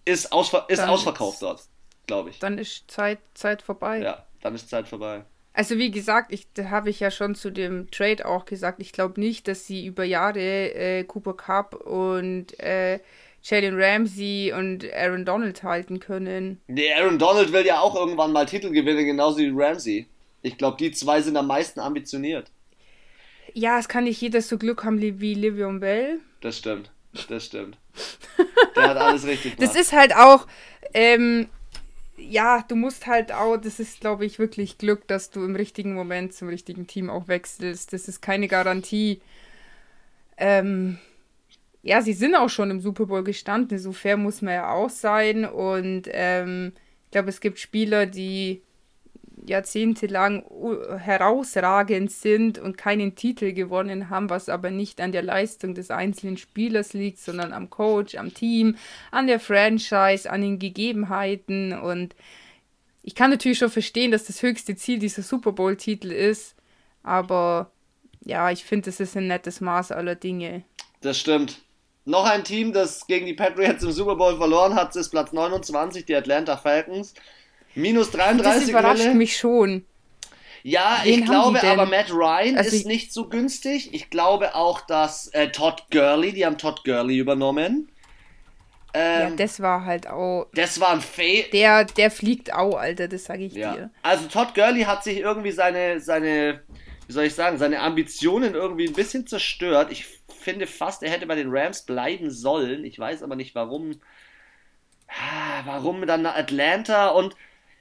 ist, ausver ist ausverkauft dort, glaube ich. Dann ist Zeit, Zeit vorbei. Ja, dann ist Zeit vorbei. Also wie gesagt, ich habe ich ja schon zu dem Trade auch gesagt, ich glaube nicht, dass sie über Jahre äh, Cooper Cup und äh, Jalen Ramsey und Aaron Donald halten können. Nee, Aaron Donald will ja auch irgendwann mal Titel gewinnen, genauso wie Ramsey. Ich glaube, die zwei sind am meisten ambitioniert. Ja, es kann nicht jeder so Glück haben wie Livion Bell. Das stimmt. Das stimmt. Der hat alles richtig gemacht. Das ist halt auch, ähm, ja, du musst halt auch, das ist, glaube ich, wirklich Glück, dass du im richtigen Moment zum richtigen Team auch wechselst. Das ist keine Garantie. Ähm, ja, sie sind auch schon im Super Bowl gestanden, so fair muss man ja auch sein. Und ähm, ich glaube, es gibt Spieler, die jahrzehntelang herausragend sind und keinen Titel gewonnen haben, was aber nicht an der Leistung des einzelnen Spielers liegt, sondern am Coach, am Team, an der Franchise, an den Gegebenheiten. Und ich kann natürlich schon verstehen, dass das höchste Ziel dieser Super Bowl-Titel ist, aber ja, ich finde, das ist ein nettes Maß aller Dinge. Das stimmt. Noch ein Team, das gegen die Patriots im Super Bowl verloren hat, ist Platz 29, die Atlanta Falcons. Minus 33 Das überrascht Wille. mich schon. Ja, Wen ich glaube aber Matt Ryan also ist nicht so günstig. Ich glaube auch, dass äh, Todd Gurley, die haben Todd Gurley übernommen. Ähm, ja, das war halt auch. Das war ein Fail. Der, der fliegt auch, Alter, das sage ich ja. dir. Also Todd Gurley hat sich irgendwie seine, seine wie soll ich sagen, seine Ambitionen irgendwie ein bisschen zerstört. Ich finde fast, er hätte bei den Rams bleiben sollen. Ich weiß aber nicht, warum. Ah, warum dann Atlanta und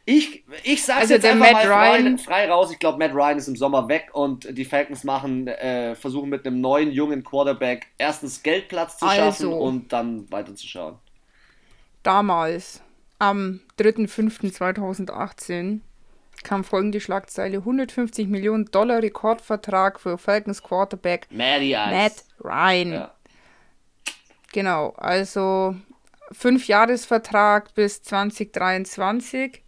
ich, ich sag's also jetzt einfach Matt mal frei, frei, raus. Ich glaube, Matt Ryan ist im Sommer weg und die Falcons machen, äh, versuchen mit einem neuen jungen Quarterback erstens Geldplatz zu also, schaffen und dann weiterzuschauen. Damals, am 3.5.2018, kam folgende Schlagzeile: 150 Millionen Dollar Rekordvertrag für Falcons Quarterback Matt Ryan. Ja. Genau, also fünf Jahresvertrag bis 2023.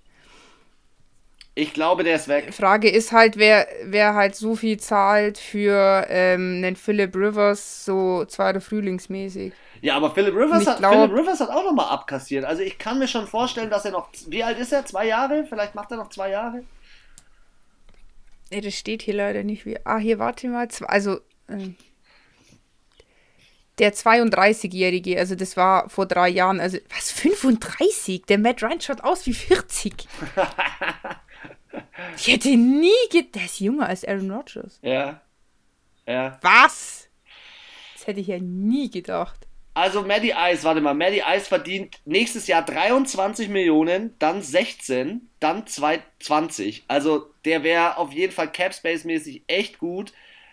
Ich glaube, der ist weg. Frage ist halt, wer, wer halt so viel zahlt für ähm, einen Philip Rivers, so zweiter Frühlingsmäßig. Ja, aber Philip Rivers, hat, glaub, Philip Rivers hat auch nochmal abkassiert. Also ich kann mir schon vorstellen, dass er noch. Wie alt ist er? Zwei Jahre? Vielleicht macht er noch zwei Jahre? Nee, das steht hier leider nicht. Wie, ah, hier warte mal. Also. Äh, der 32-Jährige, also das war vor drei Jahren, also was, 35? Der Matt Ryan schaut aus wie 40. Ich hätte nie gedacht, der ist jünger als Aaron Rodgers. Ja. Ja. Was? Das hätte ich ja nie gedacht. Also Maddie Ice, warte mal, Maddie Ice verdient nächstes Jahr 23 Millionen, dann 16, dann 20. Also der wäre auf jeden Fall Capspace-mäßig echt gut.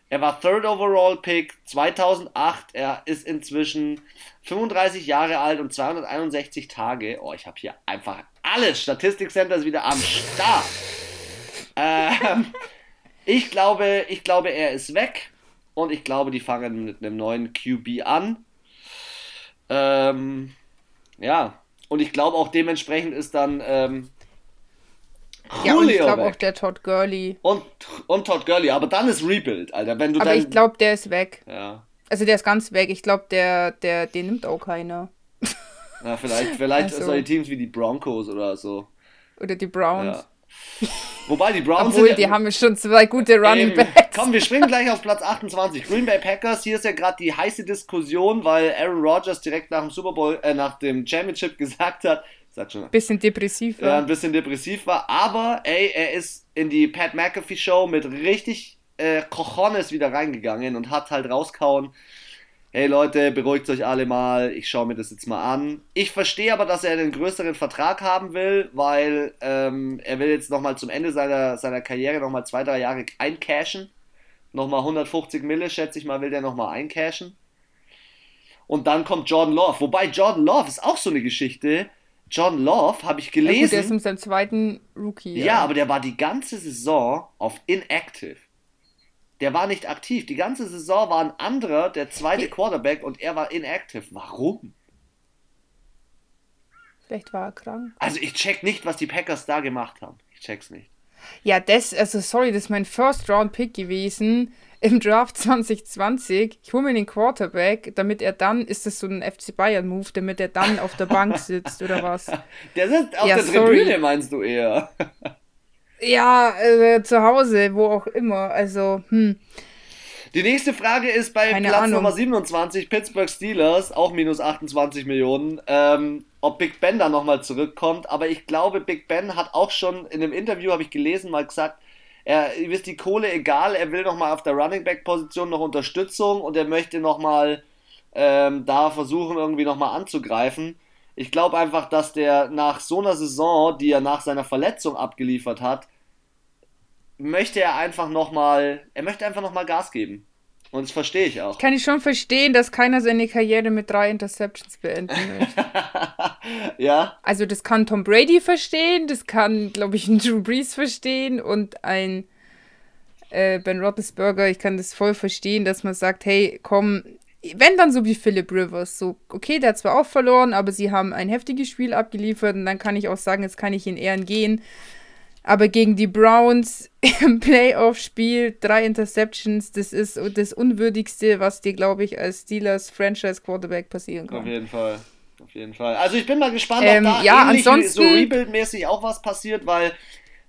Er war Third Overall Pick 2008. Er ist inzwischen 35 Jahre alt und 261 Tage. Oh, ich habe hier einfach alles. Statistik Center ist wieder am Start. Ähm, ich, glaube, ich glaube, er ist weg. Und ich glaube, die fangen mit einem neuen QB an. Ähm, ja. Und ich glaube auch dementsprechend ist dann. Ähm, ja, und ich glaube auch der Todd Gurley. Und, und Todd Gurley, aber dann ist Rebuild, Alter. Wenn du aber dein... ich glaube, der ist weg. Ja. Also der ist ganz weg. Ich glaube, der, der, den nimmt auch keiner. Ja, vielleicht, vielleicht also. solche Teams wie die Broncos oder so. Oder die Browns. Ja. Wobei die Browns Obwohl, sind. die haben schon zwei gute Running Backs. Komm, wir springen gleich auf Platz 28. Green Bay Packers. Hier ist ja gerade die heiße Diskussion, weil Aaron Rodgers direkt nach dem Super Bowl, äh, nach dem Championship gesagt hat, sag schon. Bisschen depressiv war. Ja, ein bisschen depressiv war. Aber, ey, er ist in die Pat McAfee Show mit richtig äh, Cojones wieder reingegangen und hat halt rauskauen hey Leute, beruhigt euch alle mal, ich schaue mir das jetzt mal an. Ich verstehe aber, dass er einen größeren Vertrag haben will, weil ähm, er will jetzt nochmal zum Ende seiner, seiner Karriere nochmal zwei, drei Jahre eincashen. Nochmal 150 Mille, schätze ich mal, will der nochmal eincashen. Und dann kommt Jordan Love. Wobei Jordan Love ist auch so eine Geschichte. Jordan Love, habe ich gelesen. Ja, gut, der ist mit seinem zweiten Rookie. Ja. ja, aber der war die ganze Saison auf inactive. Der war nicht aktiv. Die ganze Saison war ein anderer, der zweite Quarterback, und er war inactive. Warum? Vielleicht war er krank. Also ich check nicht, was die Packers da gemacht haben. Ich check's nicht. Ja, das, also sorry, das ist mein First-Round-Pick gewesen im Draft 2020. Ich hole mir den Quarterback, damit er dann, ist das so ein FC Bayern-Move, damit er dann auf der Bank sitzt oder was? Der sitzt auf ja, der sorry. Tribüne, meinst du eher? Ja, äh, zu Hause, wo auch immer. Also, hm. Die nächste Frage ist bei Keine Platz Ahnung. Nummer 27, Pittsburgh Steelers, auch minus 28 Millionen, ähm, ob Big Ben da nochmal zurückkommt. Aber ich glaube, Big Ben hat auch schon in einem Interview, habe ich gelesen, mal gesagt, er ist die Kohle egal, er will nochmal auf der Running Back Position noch Unterstützung und er möchte nochmal ähm, da versuchen, irgendwie nochmal anzugreifen. Ich glaube einfach, dass der nach so einer Saison, die er nach seiner Verletzung abgeliefert hat, möchte er einfach nochmal, er möchte einfach nochmal Gas geben. Und das verstehe ich auch. Kann ich schon verstehen, dass keiner seine Karriere mit drei Interceptions beenden möchte. ja. Also das kann Tom Brady verstehen, das kann, glaube ich, ein Drew Brees verstehen und ein äh, Ben Roethlisberger. Ich kann das voll verstehen, dass man sagt, hey, komm, wenn dann so wie Philip Rivers, so, okay, der hat zwar auch verloren, aber sie haben ein heftiges Spiel abgeliefert und dann kann ich auch sagen, jetzt kann ich in Ehren gehen. Aber gegen die Browns im Playoff-Spiel drei Interceptions, das ist das Unwürdigste, was dir, glaube ich, als Steelers Franchise-Quarterback passieren kann. Auf jeden Fall. Auf jeden Fall. Also ich bin mal gespannt, ähm, ob da ja, ähnlich ansonsten, so Rebuild-mäßig auch was passiert, weil.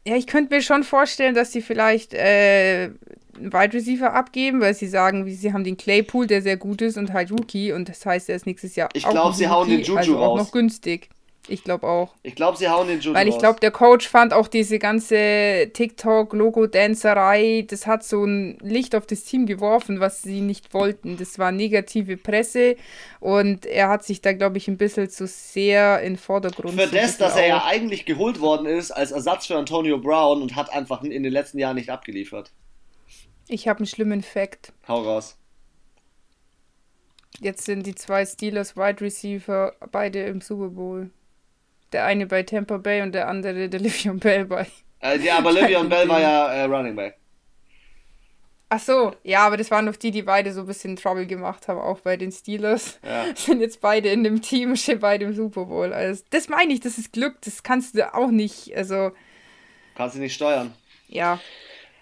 Ja, ich könnte mir schon vorstellen, dass sie vielleicht äh, Wide Receiver abgeben, weil sie sagen, sie haben den Claypool, der sehr gut ist und halt Rookie und das heißt, er ist nächstes Jahr Ich glaube, sie hauen den Juju also auch noch günstig. Ich glaube auch. Ich glaube, sie hauen den Jude Weil ich glaube, der Coach fand auch diese ganze TikTok-Logo-Dancerei, das hat so ein Licht auf das Team geworfen, was sie nicht wollten. Das war negative Presse und er hat sich da, glaube ich, ein bisschen zu sehr in den Vordergrund Für das, dass er ja eigentlich geholt worden ist als Ersatz für Antonio Brown und hat einfach in den letzten Jahren nicht abgeliefert. Ich habe einen schlimmen Fact. Hau raus. Jetzt sind die zwei Steelers Wide Receiver beide im Super Bowl. Der eine bei Tampa Bay und der andere der Livion Bell bei. Äh, ja, aber Livion Bell war ja äh, Running Back. Ach so, ja, aber das waren doch die, die beide so ein bisschen Trouble gemacht haben, auch bei den Steelers. Ja. Sind jetzt beide in dem Team, stehen beide im Super Bowl. Also, das meine ich, das ist Glück, das kannst du auch nicht, also. Kannst du nicht steuern. Ja.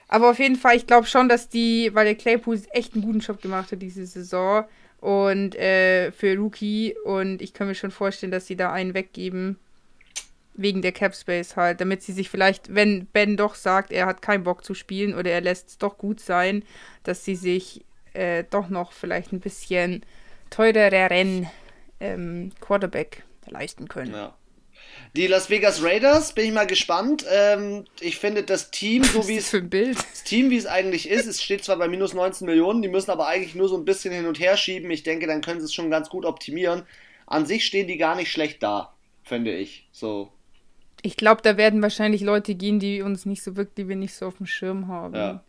Aber auf jeden Fall, ich glaube schon, dass die, weil der Claypool echt einen guten Job gemacht hat diese Saison und äh, für Rookie und ich kann mir schon vorstellen, dass sie da einen weggeben wegen der Cap Space halt, damit sie sich vielleicht, wenn Ben doch sagt, er hat keinen Bock zu spielen oder er lässt es doch gut sein, dass sie sich äh, doch noch vielleicht ein bisschen teureren ähm, Quarterback leisten können. Ja. Die Las Vegas Raiders, bin ich mal gespannt. Ähm, ich finde das Team, so wie es das Team, wie es eigentlich ist, es steht zwar bei minus 19 Millionen, die müssen aber eigentlich nur so ein bisschen hin und her schieben. Ich denke, dann können sie es schon ganz gut optimieren. An sich stehen die gar nicht schlecht da, finde ich. So ich glaube, da werden wahrscheinlich Leute gehen, die uns nicht so wirklich, die wir nicht so auf dem Schirm haben. Ja.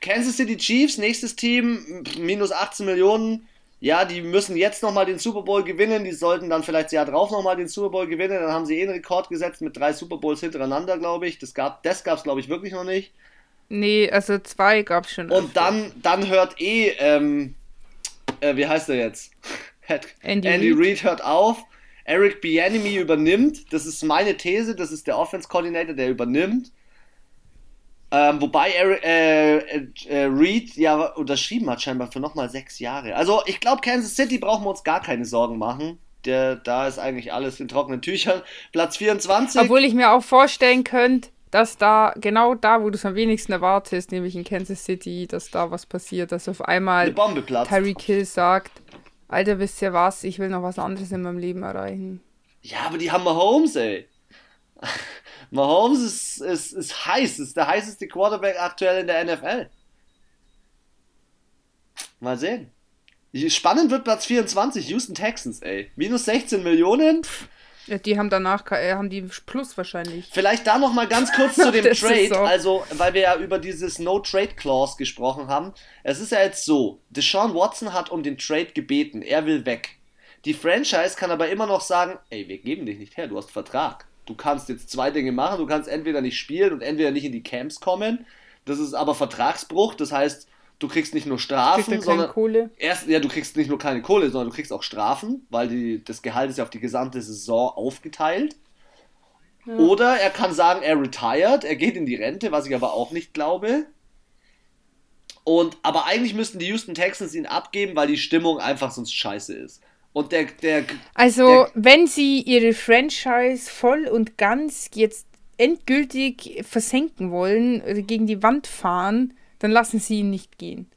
Kansas City Chiefs, nächstes Team, minus 18 Millionen. Ja, die müssen jetzt nochmal den Super Bowl gewinnen. Die sollten dann vielleicht das Jahr drauf nochmal den Super Bowl gewinnen. Dann haben sie eh einen Rekord gesetzt mit drei Super Bowls hintereinander, glaube ich. Das gab es, das glaube ich, wirklich noch nicht. Nee, also zwei gab es schon. Und dann, dann hört eh, ähm, äh, wie heißt er jetzt? Andy, Andy Reid hört auf. Eric Bianemi übernimmt. Das ist meine These. Das ist der Offense Coordinator, der übernimmt. Ähm, wobei Eric, äh, äh, äh, Reed ja unterschrieben hat scheinbar für nochmal sechs Jahre. Also ich glaube, Kansas City brauchen wir uns gar keine Sorgen machen. Der, da ist eigentlich alles in trockenen Tüchern. Platz 24. Obwohl ich mir auch vorstellen könnte, dass da, genau da, wo du es am wenigsten erwartest, nämlich in Kansas City, dass da was passiert, dass auf einmal Tyreek Hill sagt, Alter, wisst ihr was? Ich will noch was anderes in meinem Leben erreichen. Ja, aber die haben Mahomes, ey. Mahomes ist, ist, ist heiß, ist der heißeste Quarterback aktuell in der NFL. Mal sehen. Spannend wird Platz 24, Houston Texans, ey. Minus 16 Millionen. Ja, die haben danach, äh, haben die Plus wahrscheinlich. Vielleicht da nochmal ganz kurz zu dem Trade, so. also, weil wir ja über dieses No-Trade-Clause gesprochen haben. Es ist ja jetzt so, Deshaun Watson hat um den Trade gebeten, er will weg. Die Franchise kann aber immer noch sagen, ey, wir geben dich nicht her, du hast Vertrag. Du kannst jetzt zwei Dinge machen, du kannst entweder nicht spielen und entweder nicht in die Camps kommen. Das ist aber Vertragsbruch, das heißt, du kriegst nicht nur Strafen, sondern Kohle. erst ja, du kriegst nicht nur keine Kohle, sondern du kriegst auch Strafen, weil die, das Gehalt ist ja auf die gesamte Saison aufgeteilt. Ja. Oder er kann sagen, er retired, er geht in die Rente, was ich aber auch nicht glaube. Und aber eigentlich müssten die Houston Texans ihn abgeben, weil die Stimmung einfach sonst scheiße ist. Und der, der Also, der, wenn sie ihre Franchise voll und ganz jetzt endgültig versenken wollen, gegen die Wand fahren, dann lassen sie ihn nicht gehen.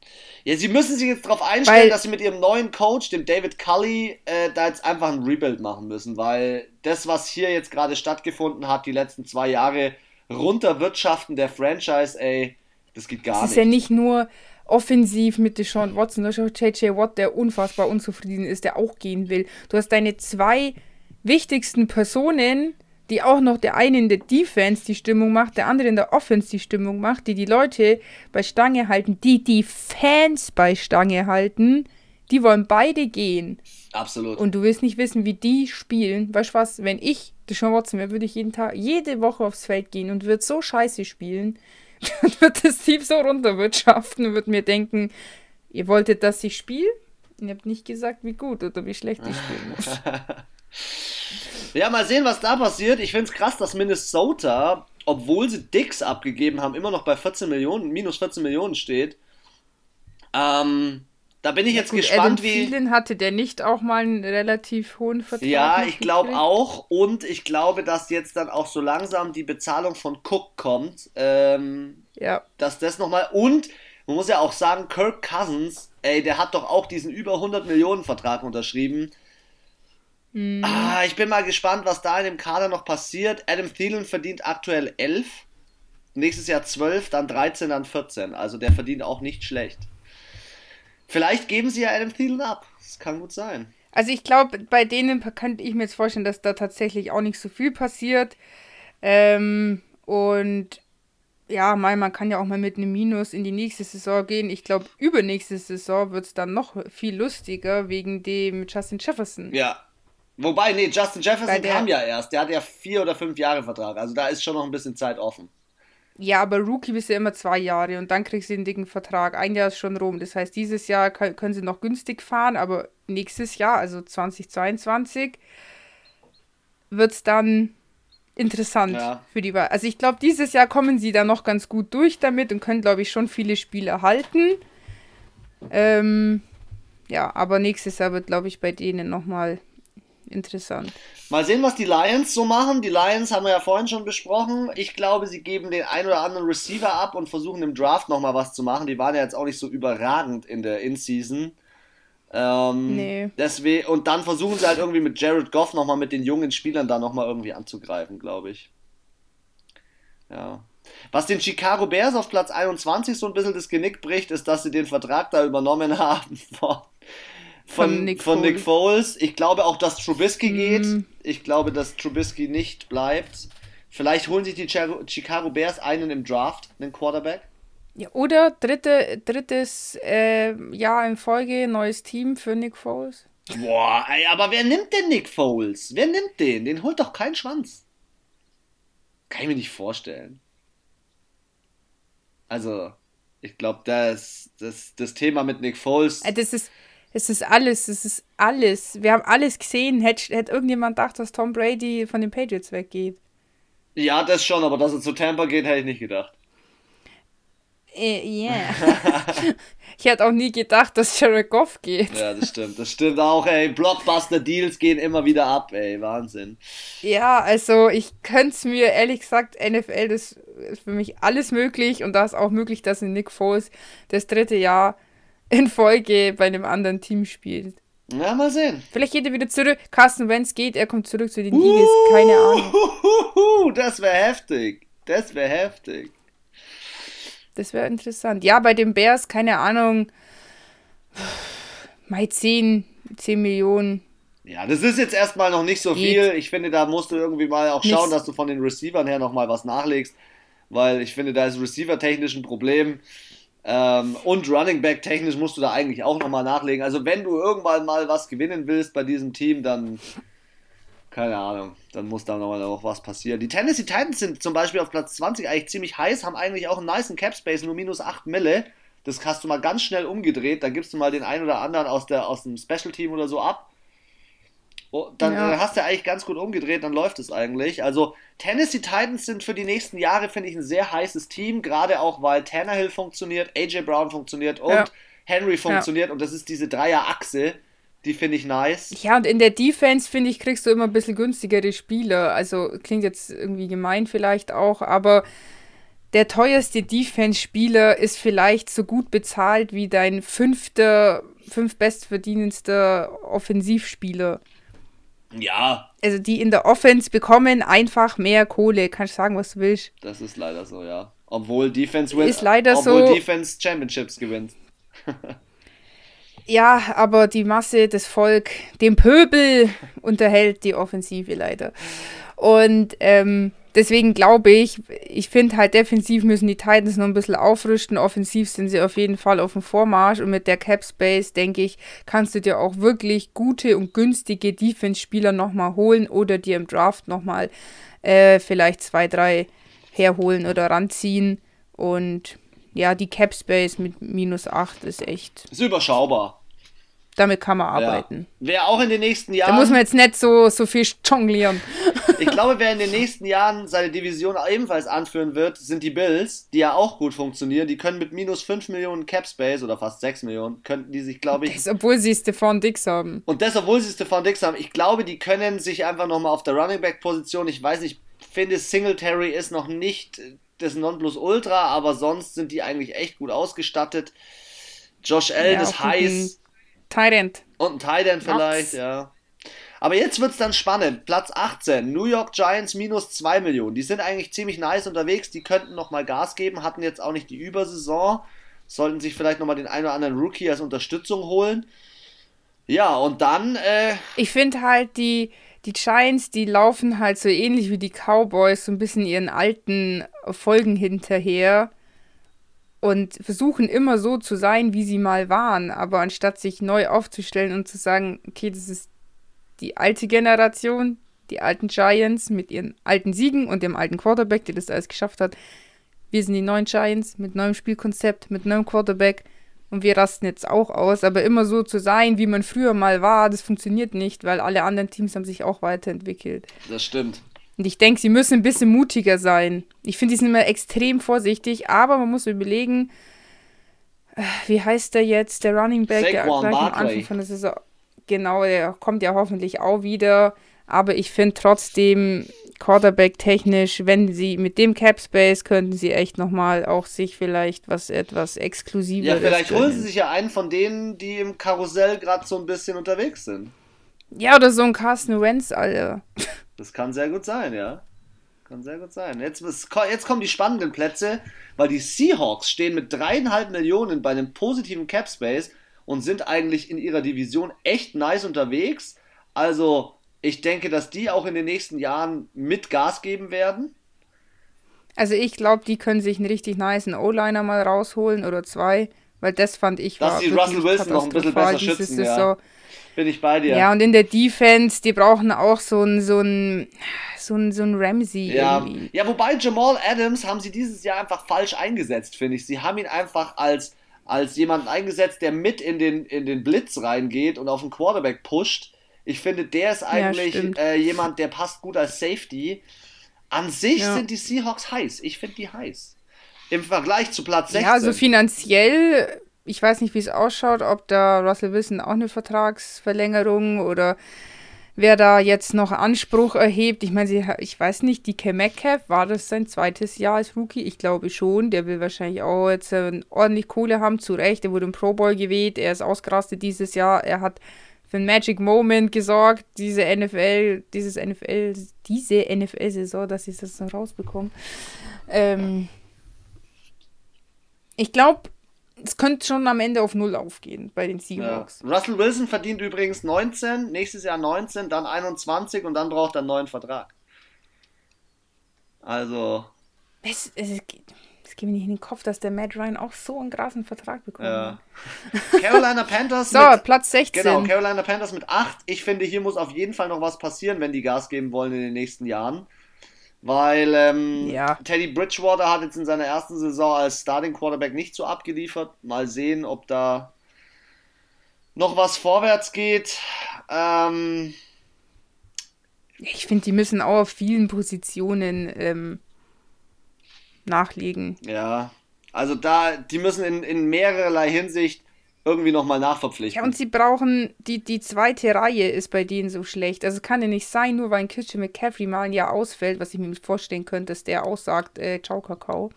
Ja, sie müssen sich jetzt darauf einstellen, weil, dass sie mit ihrem neuen Coach, dem David Cully, äh, da jetzt einfach ein Rebuild machen müssen, weil das, was hier jetzt gerade stattgefunden hat, die letzten zwei Jahre, runterwirtschaften der Franchise, ey, das geht gar nicht. Es ist ja nicht nur offensiv mit Deshaun Watson, da ist auch JJ Watt, der unfassbar unzufrieden ist, der auch gehen will. Du hast deine zwei wichtigsten Personen, die auch noch der eine in der Defense die Stimmung macht, der andere in der Offense die Stimmung macht, die die Leute bei Stange halten, die die Fans bei Stange halten, die wollen beide gehen. Absolut. Und du willst nicht wissen, wie die spielen. Weißt du was, wenn ich Deshaun Watson wäre, würde ich jeden Tag, jede Woche aufs Feld gehen und würde so scheiße spielen und würde das Team so runterwirtschaften und würde mir denken, ihr wolltet, dass ich spiele? Ihr habt nicht gesagt, wie gut oder wie schlecht ich spielen muss. Ja, mal sehen, was da passiert. Ich finde es krass, dass Minnesota, obwohl sie Dicks abgegeben haben, immer noch bei 14 Millionen, minus 14 Millionen steht. Ähm, da bin ich jetzt gut, gespannt, Adam wie. Thielen hatte der nicht auch mal einen relativ hohen Vertrag? Ja, ich glaube auch. Und ich glaube, dass jetzt dann auch so langsam die Bezahlung von Cook kommt. Ähm, ja. Dass das nochmal. Und man muss ja auch sagen, Kirk Cousins, ey, der hat doch auch diesen über 100 Millionen Vertrag unterschrieben Mhm. Ah, ich bin mal gespannt, was da in dem Kader noch passiert. Adam Thielen verdient aktuell 11, nächstes Jahr 12, dann 13, dann 14. Also der verdient auch nicht schlecht. Vielleicht geben sie ja Adam Thielen ab. Das kann gut sein. Also ich glaube, bei denen könnte ich mir jetzt vorstellen, dass da tatsächlich auch nicht so viel passiert. Ähm, und ja, mal, man kann ja auch mal mit einem Minus in die nächste Saison gehen. Ich glaube, übernächste Saison wird es dann noch viel lustiger wegen dem Justin Jefferson. Ja. Wobei, nee, Justin Jefferson kam ja erst. Der hat ja vier oder fünf Jahre Vertrag. Also da ist schon noch ein bisschen Zeit offen. Ja, aber Rookie bist ja immer zwei Jahre und dann kriegst du den dicken Vertrag. Ein Jahr ist schon rum. Das heißt, dieses Jahr können sie noch günstig fahren, aber nächstes Jahr, also 2022, wird es dann interessant ja. für die Wahl. Also ich glaube, dieses Jahr kommen sie da noch ganz gut durch damit und können, glaube ich, schon viele Spiele halten. Ähm, ja, aber nächstes Jahr wird, glaube ich, bei denen nochmal interessant. Mal sehen, was die Lions so machen. Die Lions haben wir ja vorhin schon besprochen. Ich glaube, sie geben den ein oder anderen Receiver ab und versuchen im Draft nochmal was zu machen. Die waren ja jetzt auch nicht so überragend in der In-Season. Ähm, nee. Deswegen, und dann versuchen sie halt irgendwie mit Jared Goff nochmal mit den jungen Spielern da nochmal irgendwie anzugreifen, glaube ich. Ja. Was den Chicago Bears auf Platz 21 so ein bisschen das Genick bricht, ist, dass sie den Vertrag da übernommen haben von, von, Nick, von Nick, Foles. Ich glaube auch, dass Trubisky mhm. geht. Ich glaube, dass Trubisky nicht bleibt. Vielleicht holen sich die Chicago Bears einen im Draft, einen Quarterback. Ja, oder dritte, drittes äh, Jahr in Folge, neues Team für Nick Foles. Boah, ey, aber wer nimmt denn Nick Foles? Wer nimmt den? Den holt doch kein Schwanz. Kann ich mir nicht vorstellen. Also, ich glaube, das, das, das Thema mit Nick Foles. Äh, das ist, es ist alles, es ist alles. Wir haben alles gesehen. Hätte, hätte irgendjemand gedacht, dass Tom Brady von den Patriots weggeht? Ja, das schon, aber dass er zu Tampa geht, hätte ich nicht gedacht. Äh, yeah. ich hätte auch nie gedacht, dass Jared Goff geht. Ja, das stimmt. Das stimmt auch, ey. Blockbuster-Deals gehen immer wieder ab, ey. Wahnsinn. Ja, also ich könnte es mir ehrlich gesagt, NFL, das ist für mich alles möglich und da ist auch möglich, dass ein Nick Foles das dritte Jahr in Folge bei einem anderen Team spielt. Na, mal sehen. Vielleicht geht er wieder zurück. Carsten Wentz geht, er kommt zurück zu den Eagles. Keine Ahnung. Das wäre heftig. Das wäre heftig. Das wäre interessant. Ja, bei den Bears, keine Ahnung. Mal 10, 10 Millionen. Ja, das ist jetzt erstmal noch nicht so Geht. viel. Ich finde, da musst du irgendwie mal auch schauen, Nichts. dass du von den Receivern her nochmal was nachlegst. Weil ich finde, da ist Receiver-technisch ein Problem. Ähm, und Running Back technisch musst du da eigentlich auch nochmal nachlegen. Also wenn du irgendwann mal was gewinnen willst bei diesem Team, dann keine Ahnung, dann muss da nochmal noch was passieren. Die Tennessee Titans sind zum Beispiel auf Platz 20 eigentlich ziemlich heiß, haben eigentlich auch einen nice Cap Space, nur minus 8 Mille. Das hast du mal ganz schnell umgedreht, da gibst du mal den einen oder anderen aus, der, aus dem Special Team oder so ab. Dann ja. hast du eigentlich ganz gut umgedreht, dann läuft es eigentlich. Also Tennessee Titans sind für die nächsten Jahre, finde ich, ein sehr heißes Team, gerade auch weil Tannehill funktioniert, AJ Brown funktioniert und ja. Henry funktioniert ja. und das ist diese Dreierachse die finde ich nice. Ja, und in der Defense, finde ich, kriegst du immer ein bisschen günstigere Spieler. Also klingt jetzt irgendwie gemein vielleicht auch, aber der teuerste Defense-Spieler ist vielleicht so gut bezahlt wie dein fünfter, fünf bestverdienendster Offensivspieler. Ja. Also die in der Offense bekommen einfach mehr Kohle. Kannst du sagen, was du willst. Das ist leider so, ja. Obwohl Defense win ist leider obwohl so. Defense Championships gewinnt. Ja, aber die Masse, das Volk, dem Pöbel unterhält die Offensive leider. Und ähm, deswegen glaube ich, ich finde halt defensiv müssen die Titans noch ein bisschen aufrüsten. Offensiv sind sie auf jeden Fall auf dem Vormarsch und mit der Cap Space, denke ich, kannst du dir auch wirklich gute und günstige Defense-Spieler nochmal holen oder dir im Draft nochmal äh, vielleicht zwei, drei herholen oder ranziehen. Und ja, die Cap Space mit minus 8 ist echt. Ist überschaubar damit kann man arbeiten. Ja. Wer auch in den nächsten Jahren. Da muss man jetzt nicht so, so viel jonglieren. ich glaube, wer in den nächsten Jahren seine Division ebenfalls anführen wird, sind die Bills, die ja auch gut funktionieren. Die können mit minus 5 Millionen Cap Space oder fast 6 Millionen, könnten die sich, glaube ich. Das, obwohl sie Stefan Dix haben. Und das, obwohl sie Stefan Dix haben. Ich glaube, die können sich einfach nochmal auf der Running Back Position, ich weiß nicht, finde Singletary ist noch nicht das Nonplusultra, aber sonst sind die eigentlich echt gut ausgestattet. Josh Allen ja, ist heiß. Tident. Und ein Tident vielleicht, ja. Aber jetzt wird es dann spannend. Platz 18, New York Giants minus 2 Millionen. Die sind eigentlich ziemlich nice unterwegs. Die könnten nochmal Gas geben, hatten jetzt auch nicht die Übersaison. Sollten sich vielleicht nochmal den einen oder anderen Rookie als Unterstützung holen. Ja, und dann. Äh ich finde halt, die, die Giants, die laufen halt so ähnlich wie die Cowboys, so ein bisschen ihren alten Folgen hinterher und versuchen immer so zu sein, wie sie mal waren. Aber anstatt sich neu aufzustellen und zu sagen, okay, das ist die alte Generation, die alten Giants mit ihren alten Siegen und dem alten Quarterback, der das alles geschafft hat. Wir sind die neuen Giants mit neuem Spielkonzept, mit neuem Quarterback und wir rasten jetzt auch aus. Aber immer so zu sein, wie man früher mal war, das funktioniert nicht, weil alle anderen Teams haben sich auch weiterentwickelt. Das stimmt. Und ich denke, sie müssen ein bisschen mutiger sein. Ich finde, die sind immer extrem vorsichtig, aber man muss überlegen, äh, wie heißt der jetzt, der Running Back, Saquon der gleich am Anfang von der Saison genau, der kommt ja hoffentlich auch wieder. Aber ich finde trotzdem, Quarterback-technisch, wenn sie mit dem Cap Space könnten sie echt nochmal auch sich vielleicht was etwas exklusiver. Ja, vielleicht holen sie sich ja einen von denen, die im Karussell gerade so ein bisschen unterwegs sind. Ja, oder so ein Carsten Wentz, Alter. Das kann sehr gut sein, ja. Kann sehr gut sein. Jetzt, jetzt kommen die spannenden Plätze, weil die Seahawks stehen mit dreieinhalb Millionen bei einem positiven Cap Space und sind eigentlich in ihrer Division echt nice unterwegs. Also ich denke, dass die auch in den nächsten Jahren mit Gas geben werden. Also ich glaube, die können sich einen richtig nice O-Liner mal rausholen oder zwei, weil das fand ich Dass war die Russell Wilson noch ein bisschen besser schützen, ja. Bin ich bei dir. Ja, und in der Defense, die brauchen auch so ein, so ein, so ein, so ein Ramsey ja. irgendwie. Ja, wobei Jamal Adams haben sie dieses Jahr einfach falsch eingesetzt, finde ich. Sie haben ihn einfach als als jemanden eingesetzt, der mit in den, in den Blitz reingeht und auf den Quarterback pusht. Ich finde, der ist eigentlich ja, äh, jemand, der passt gut als Safety. An sich ja. sind die Seahawks heiß. Ich finde die heiß. Im Vergleich zu Platz 16. Ja, also finanziell, ich weiß nicht, wie es ausschaut, ob da Russell Wilson auch eine Vertragsverlängerung oder wer da jetzt noch Anspruch erhebt. Ich meine, ich weiß nicht, die K. Metcalf, war das sein zweites Jahr als Rookie? Ich glaube schon. Der will wahrscheinlich auch jetzt äh, ordentlich Kohle haben, zu Recht. Er wurde im Pro Bowl gewählt, er ist ausgerastet dieses Jahr. Er hat für einen Magic Moment gesorgt, diese NFL, dieses NFL, diese NFL-Saison, dass ich das noch rausbekomme. Ähm, ich glaube, es könnte schon am Ende auf Null aufgehen bei den Seahawks. Ja. Russell Wilson verdient übrigens 19, nächstes Jahr 19, dann 21 und dann braucht er einen neuen Vertrag. Also. Es, es, es geht mir nicht in den Kopf, dass der Matt Ryan auch so einen krassen Vertrag bekommt. Ja. Carolina Panthers. so, mit, Platz 16. Genau, Carolina Panthers mit 8. Ich finde, hier muss auf jeden Fall noch was passieren, wenn die Gas geben wollen in den nächsten Jahren. Weil ähm, ja. Teddy Bridgewater hat jetzt in seiner ersten Saison als Starting Quarterback nicht so abgeliefert. Mal sehen, ob da noch was vorwärts geht. Ähm, ich finde, die müssen auch auf vielen Positionen ähm, nachlegen. Ja, also da, die müssen in, in mehrerlei Hinsicht irgendwie nochmal nachverpflichten. Ja, und sie brauchen, die, die zweite Reihe ist bei denen so schlecht. Also kann ja nicht sein, nur weil ein Christian McCaffrey mal ein Jahr ausfällt, was ich mir vorstellen könnte, dass der aussagt, äh, ciao Kakao.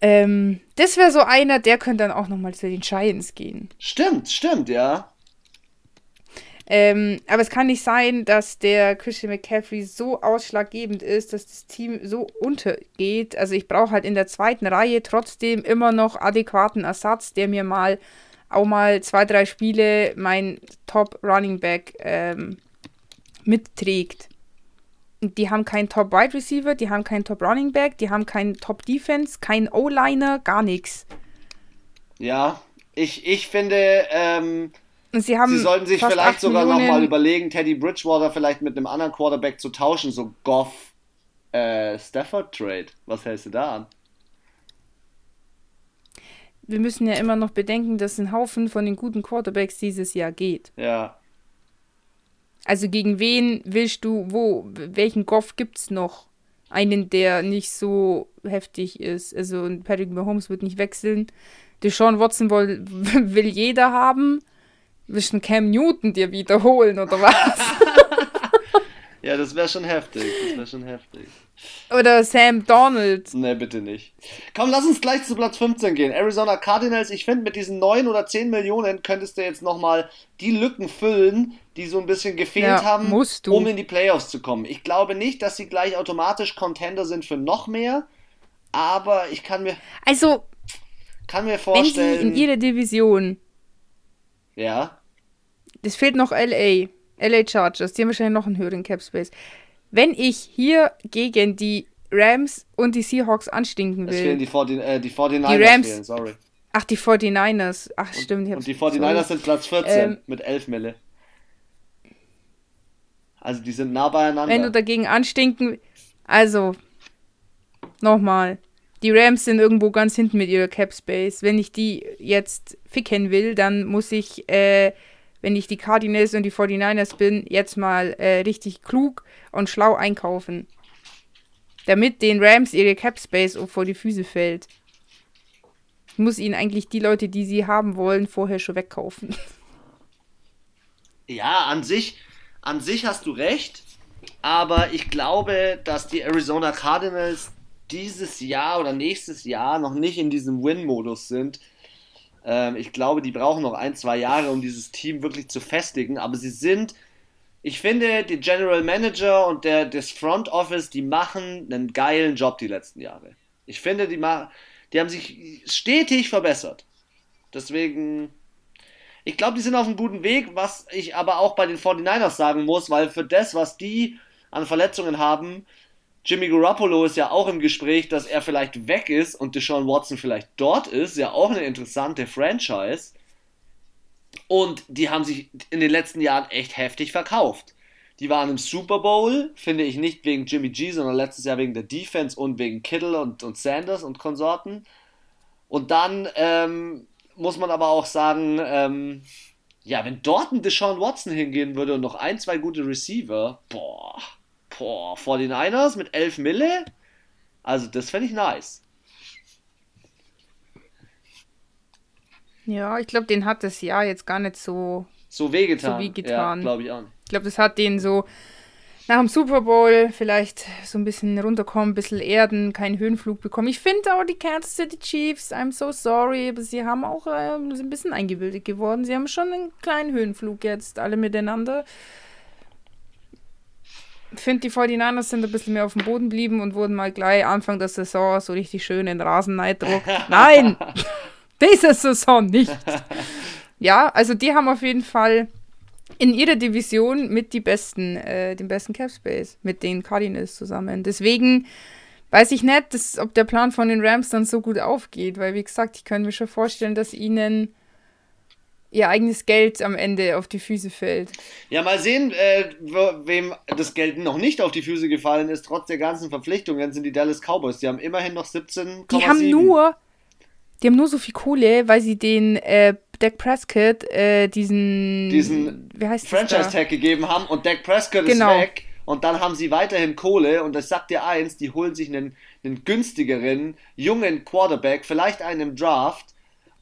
Ähm, das wäre so einer, der könnte dann auch nochmal zu den Giants gehen. Stimmt, stimmt, ja. Ähm, aber es kann nicht sein, dass der Christian McCaffrey so ausschlaggebend ist, dass das Team so untergeht. Also ich brauche halt in der zweiten Reihe trotzdem immer noch adäquaten Ersatz, der mir mal auch mal zwei, drei Spiele mein Top Running Back ähm, mitträgt. Die haben keinen Top Wide Receiver, die haben keinen Top Running Back, die haben keinen Top Defense, keinen O-Liner, gar nichts. Ja, ich, ich finde, ähm, Sie, Sie sollten sich vielleicht sogar nochmal überlegen, Teddy Bridgewater vielleicht mit einem anderen Quarterback zu tauschen, so Goff äh, Stafford Trade. Was hältst du da an? Wir müssen ja immer noch bedenken, dass ein Haufen von den guten Quarterbacks dieses Jahr geht. Ja. Also gegen wen willst du, wo, welchen Goff gibt's noch? Einen, der nicht so heftig ist. Also Patrick Mahomes wird nicht wechseln. Deshaun Watson will, will jeder haben. Willst du Cam Newton dir wiederholen oder was? Ja, das wäre schon heftig. Das wäre schon heftig. Oder Sam Donald. Ne, bitte nicht. Komm, lass uns gleich zu Platz 15 gehen. Arizona Cardinals, ich finde, mit diesen 9 oder 10 Millionen könntest du jetzt nochmal die Lücken füllen, die so ein bisschen gefehlt ja, haben, um in die Playoffs zu kommen. Ich glaube nicht, dass sie gleich automatisch Contender sind für noch mehr, aber ich kann mir. Also. Kann mir vorstellen. Wenn sie in ihrer Division. Ja. Es fehlt noch LA. LA Chargers, die haben wahrscheinlich noch einen höheren Cap Space. Wenn ich hier gegen die Rams und die Seahawks anstinken will. Es fehlen die, 40, äh, die 49ers die Rams, fehlen, sorry. Ach, die 49ers. Ach, und, stimmt. Und die 49ers sorry. sind Platz 14 ähm, mit 11 Mille. Also die sind nah beieinander. Wenn du dagegen anstinken. Also, nochmal. Die Rams sind irgendwo ganz hinten mit ihrer Cap Space. Wenn ich die jetzt ficken will, dann muss ich äh, wenn ich die Cardinals und die 49ers bin, jetzt mal äh, richtig klug und schlau einkaufen. Damit den Rams ihre Cap Space vor die Füße fällt. Ich muss ihnen eigentlich die Leute, die sie haben wollen, vorher schon wegkaufen. Ja, an sich, an sich hast du recht. Aber ich glaube, dass die Arizona Cardinals dieses Jahr oder nächstes Jahr noch nicht in diesem Win-Modus sind. Ähm, ich glaube, die brauchen noch ein, zwei Jahre, um dieses Team wirklich zu festigen. Aber sie sind, ich finde, die General Manager und der, das Front Office, die machen einen geilen Job die letzten Jahre. Ich finde, die, die haben sich stetig verbessert. Deswegen, ich glaube, die sind auf einem guten Weg, was ich aber auch bei den 49ers sagen muss, weil für das, was die an Verletzungen haben, Jimmy Garoppolo ist ja auch im Gespräch, dass er vielleicht weg ist und Deshaun Watson vielleicht dort ist. Ja, auch eine interessante Franchise. Und die haben sich in den letzten Jahren echt heftig verkauft. Die waren im Super Bowl, finde ich nicht wegen Jimmy G, sondern letztes Jahr wegen der Defense und wegen Kittle und, und Sanders und Konsorten. Und dann ähm, muss man aber auch sagen, ähm, ja, wenn dort ein Deshaun Watson hingehen würde und noch ein, zwei gute Receiver, boah, Boah, 49ers mit 11 Mille? Also, das fände ich nice. Ja, ich glaube, den hat das Jahr jetzt gar nicht so. So wehgetan. So wie getan. Ja, glaube ich auch. Ich glaube, das hat den so nach dem Super Bowl vielleicht so ein bisschen runterkommen, ein bisschen erden, keinen Höhenflug bekommen. Ich finde auch die Kansas City Chiefs, I'm so sorry, aber sie haben auch äh, ein bisschen eingebildet geworden. Sie haben schon einen kleinen Höhenflug jetzt, alle miteinander finde, die 49ers sind ein bisschen mehr auf dem Boden geblieben und wurden mal gleich Anfang der Saison so richtig schön in Rasen Nein! Diese Saison nicht! Ja, also die haben auf jeden Fall in ihrer Division mit die besten, äh, den besten Cap Space, mit den Cardinals zusammen. Deswegen weiß ich nicht, dass, ob der Plan von den Rams dann so gut aufgeht, weil wie gesagt, ich könnte mir schon vorstellen, dass ihnen ihr eigenes Geld am Ende auf die Füße fällt. Ja, mal sehen, äh, wem das Geld noch nicht auf die Füße gefallen ist, trotz der ganzen Verpflichtungen, sind die Dallas Cowboys. Die haben immerhin noch 17. Die haben nur, die haben nur so viel Kohle, weil sie den äh, Dak Prescott äh, diesen, diesen Franchise-Tag gegeben haben und Dak Prescott genau. ist weg. Und dann haben sie weiterhin Kohle und ich sag dir eins, die holen sich einen, einen günstigeren, jungen Quarterback, vielleicht einen im Draft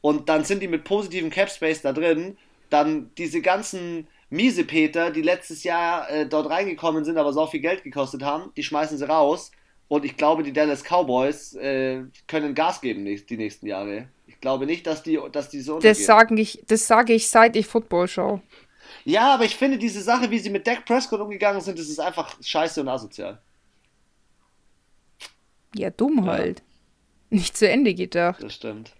und dann sind die mit positivem Cap Space da drin. Dann diese ganzen Miesepeter, die letztes Jahr äh, dort reingekommen sind, aber so viel Geld gekostet haben, die schmeißen sie raus. Und ich glaube, die Dallas Cowboys äh, können Gas geben die nächsten Jahre. Ich glaube nicht, dass die, dass die so das, sagen ich, das sage ich, seit ich Football schaue. Ja, aber ich finde diese Sache, wie sie mit Dak Prescott umgegangen sind, das ist einfach scheiße und asozial. Ja, dumm halt. Ja. Nicht zu Ende gedacht. Das stimmt.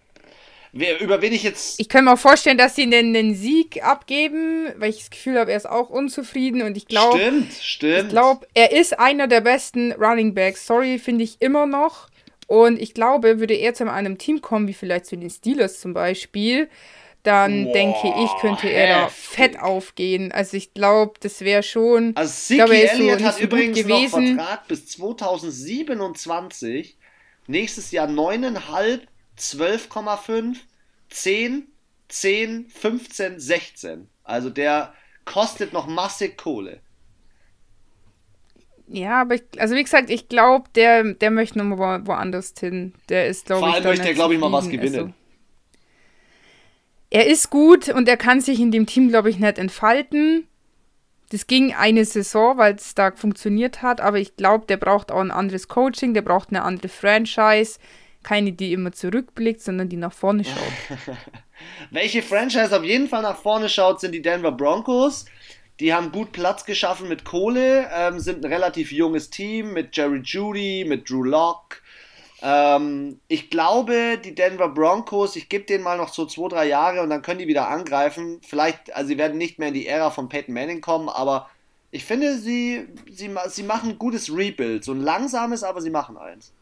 Wer, über wen ich jetzt. Ich kann mir auch vorstellen, dass sie einen, einen Sieg abgeben, weil ich das Gefühl habe, er ist auch unzufrieden und ich glaube. Stimmt, stimmt. Ich glaube, er ist einer der besten Running Backs. Sorry, finde ich immer noch. Und ich glaube, würde er zu einem Team kommen, wie vielleicht zu den Steelers zum Beispiel, dann Boah, denke ich, könnte er heftig. da fett aufgehen. Also ich glaube, das wäre schon. Also Siki Elliott so hat so übrigens gewesen. noch Vertrag bis 2027. Nächstes Jahr neuneinhalb 12,5, 10, 10, 15, 16. Also der kostet noch massig Kohle. Ja, aber ich, also wie gesagt, ich glaube, der, der möchte noch mal woanders hin. Der ist, glaube ich. Vor allem möchte er, glaube ich, mal was gewinnen. Also, er ist gut und er kann sich in dem Team, glaube ich, nicht entfalten. das ging eine Saison, weil es da funktioniert hat, aber ich glaube, der braucht auch ein anderes Coaching, der braucht eine andere Franchise. Keine, die immer zurückblickt, sondern die nach vorne schaut. Welche Franchise auf jeden Fall nach vorne schaut, sind die Denver Broncos. Die haben gut Platz geschaffen mit Kohle, ähm, sind ein relativ junges Team mit Jerry Judy, mit Drew Locke. Ähm, ich glaube, die Denver Broncos, ich gebe denen mal noch so zwei, drei Jahre und dann können die wieder angreifen. Vielleicht, also sie werden nicht mehr in die Ära von Peyton Manning kommen, aber ich finde, sie, sie, sie machen ein gutes Rebuild. So ein langsames, aber sie machen eins.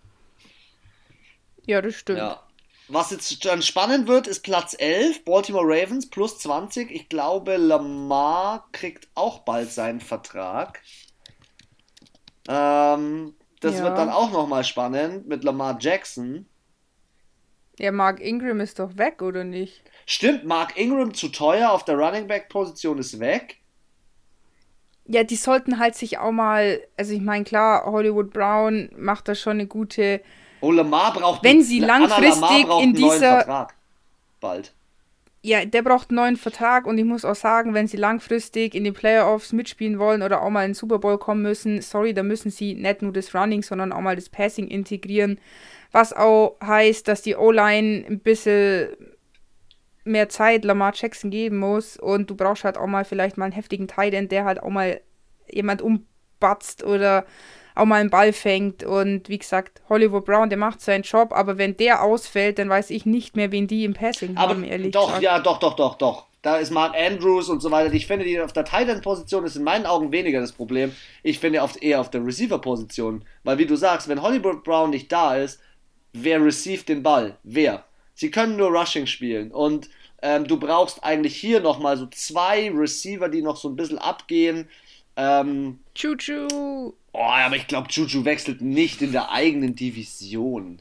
Ja, das stimmt. Ja. Was jetzt dann spannend wird, ist Platz 11, Baltimore Ravens plus 20. Ich glaube, Lamar kriegt auch bald seinen Vertrag. Ähm, das ja. wird dann auch nochmal spannend mit Lamar Jackson. Ja, Mark Ingram ist doch weg, oder nicht? Stimmt, Mark Ingram zu teuer auf der Running Back Position ist weg. Ja, die sollten halt sich auch mal, also ich meine, klar, Hollywood Brown macht da schon eine gute Oh, Lamar braucht Wenn sie langfristig in dieser. Bald. Ja, der braucht einen neuen Vertrag und ich muss auch sagen, wenn sie langfristig in den Playoffs mitspielen wollen oder auch mal in den Super Bowl kommen müssen, sorry, da müssen sie nicht nur das Running, sondern auch mal das Passing integrieren. Was auch heißt, dass die O-Line ein bisschen mehr Zeit Lamar Jackson geben muss und du brauchst halt auch mal vielleicht mal einen heftigen Tight End, der halt auch mal jemand umbatzt oder auch mal einen Ball fängt. Und wie gesagt, Hollywood Brown, der macht seinen Job, aber wenn der ausfällt, dann weiß ich nicht mehr, wen die im Passing aber haben, ehrlich doch, gesagt. Ja, doch, doch, doch, doch. Da ist Mark Andrews und so weiter. Ich finde, die auf der Tight-End-Position ist in meinen Augen weniger das Problem. Ich finde auf, eher auf der Receiver-Position. Weil, wie du sagst, wenn Hollywood Brown nicht da ist, wer received den Ball? Wer? Sie können nur Rushing spielen. Und ähm, du brauchst eigentlich hier nochmal so zwei Receiver, die noch so ein bisschen abgehen. Ähm, Chuchu. Oh, aber ich glaube, Juju wechselt nicht in der eigenen Division.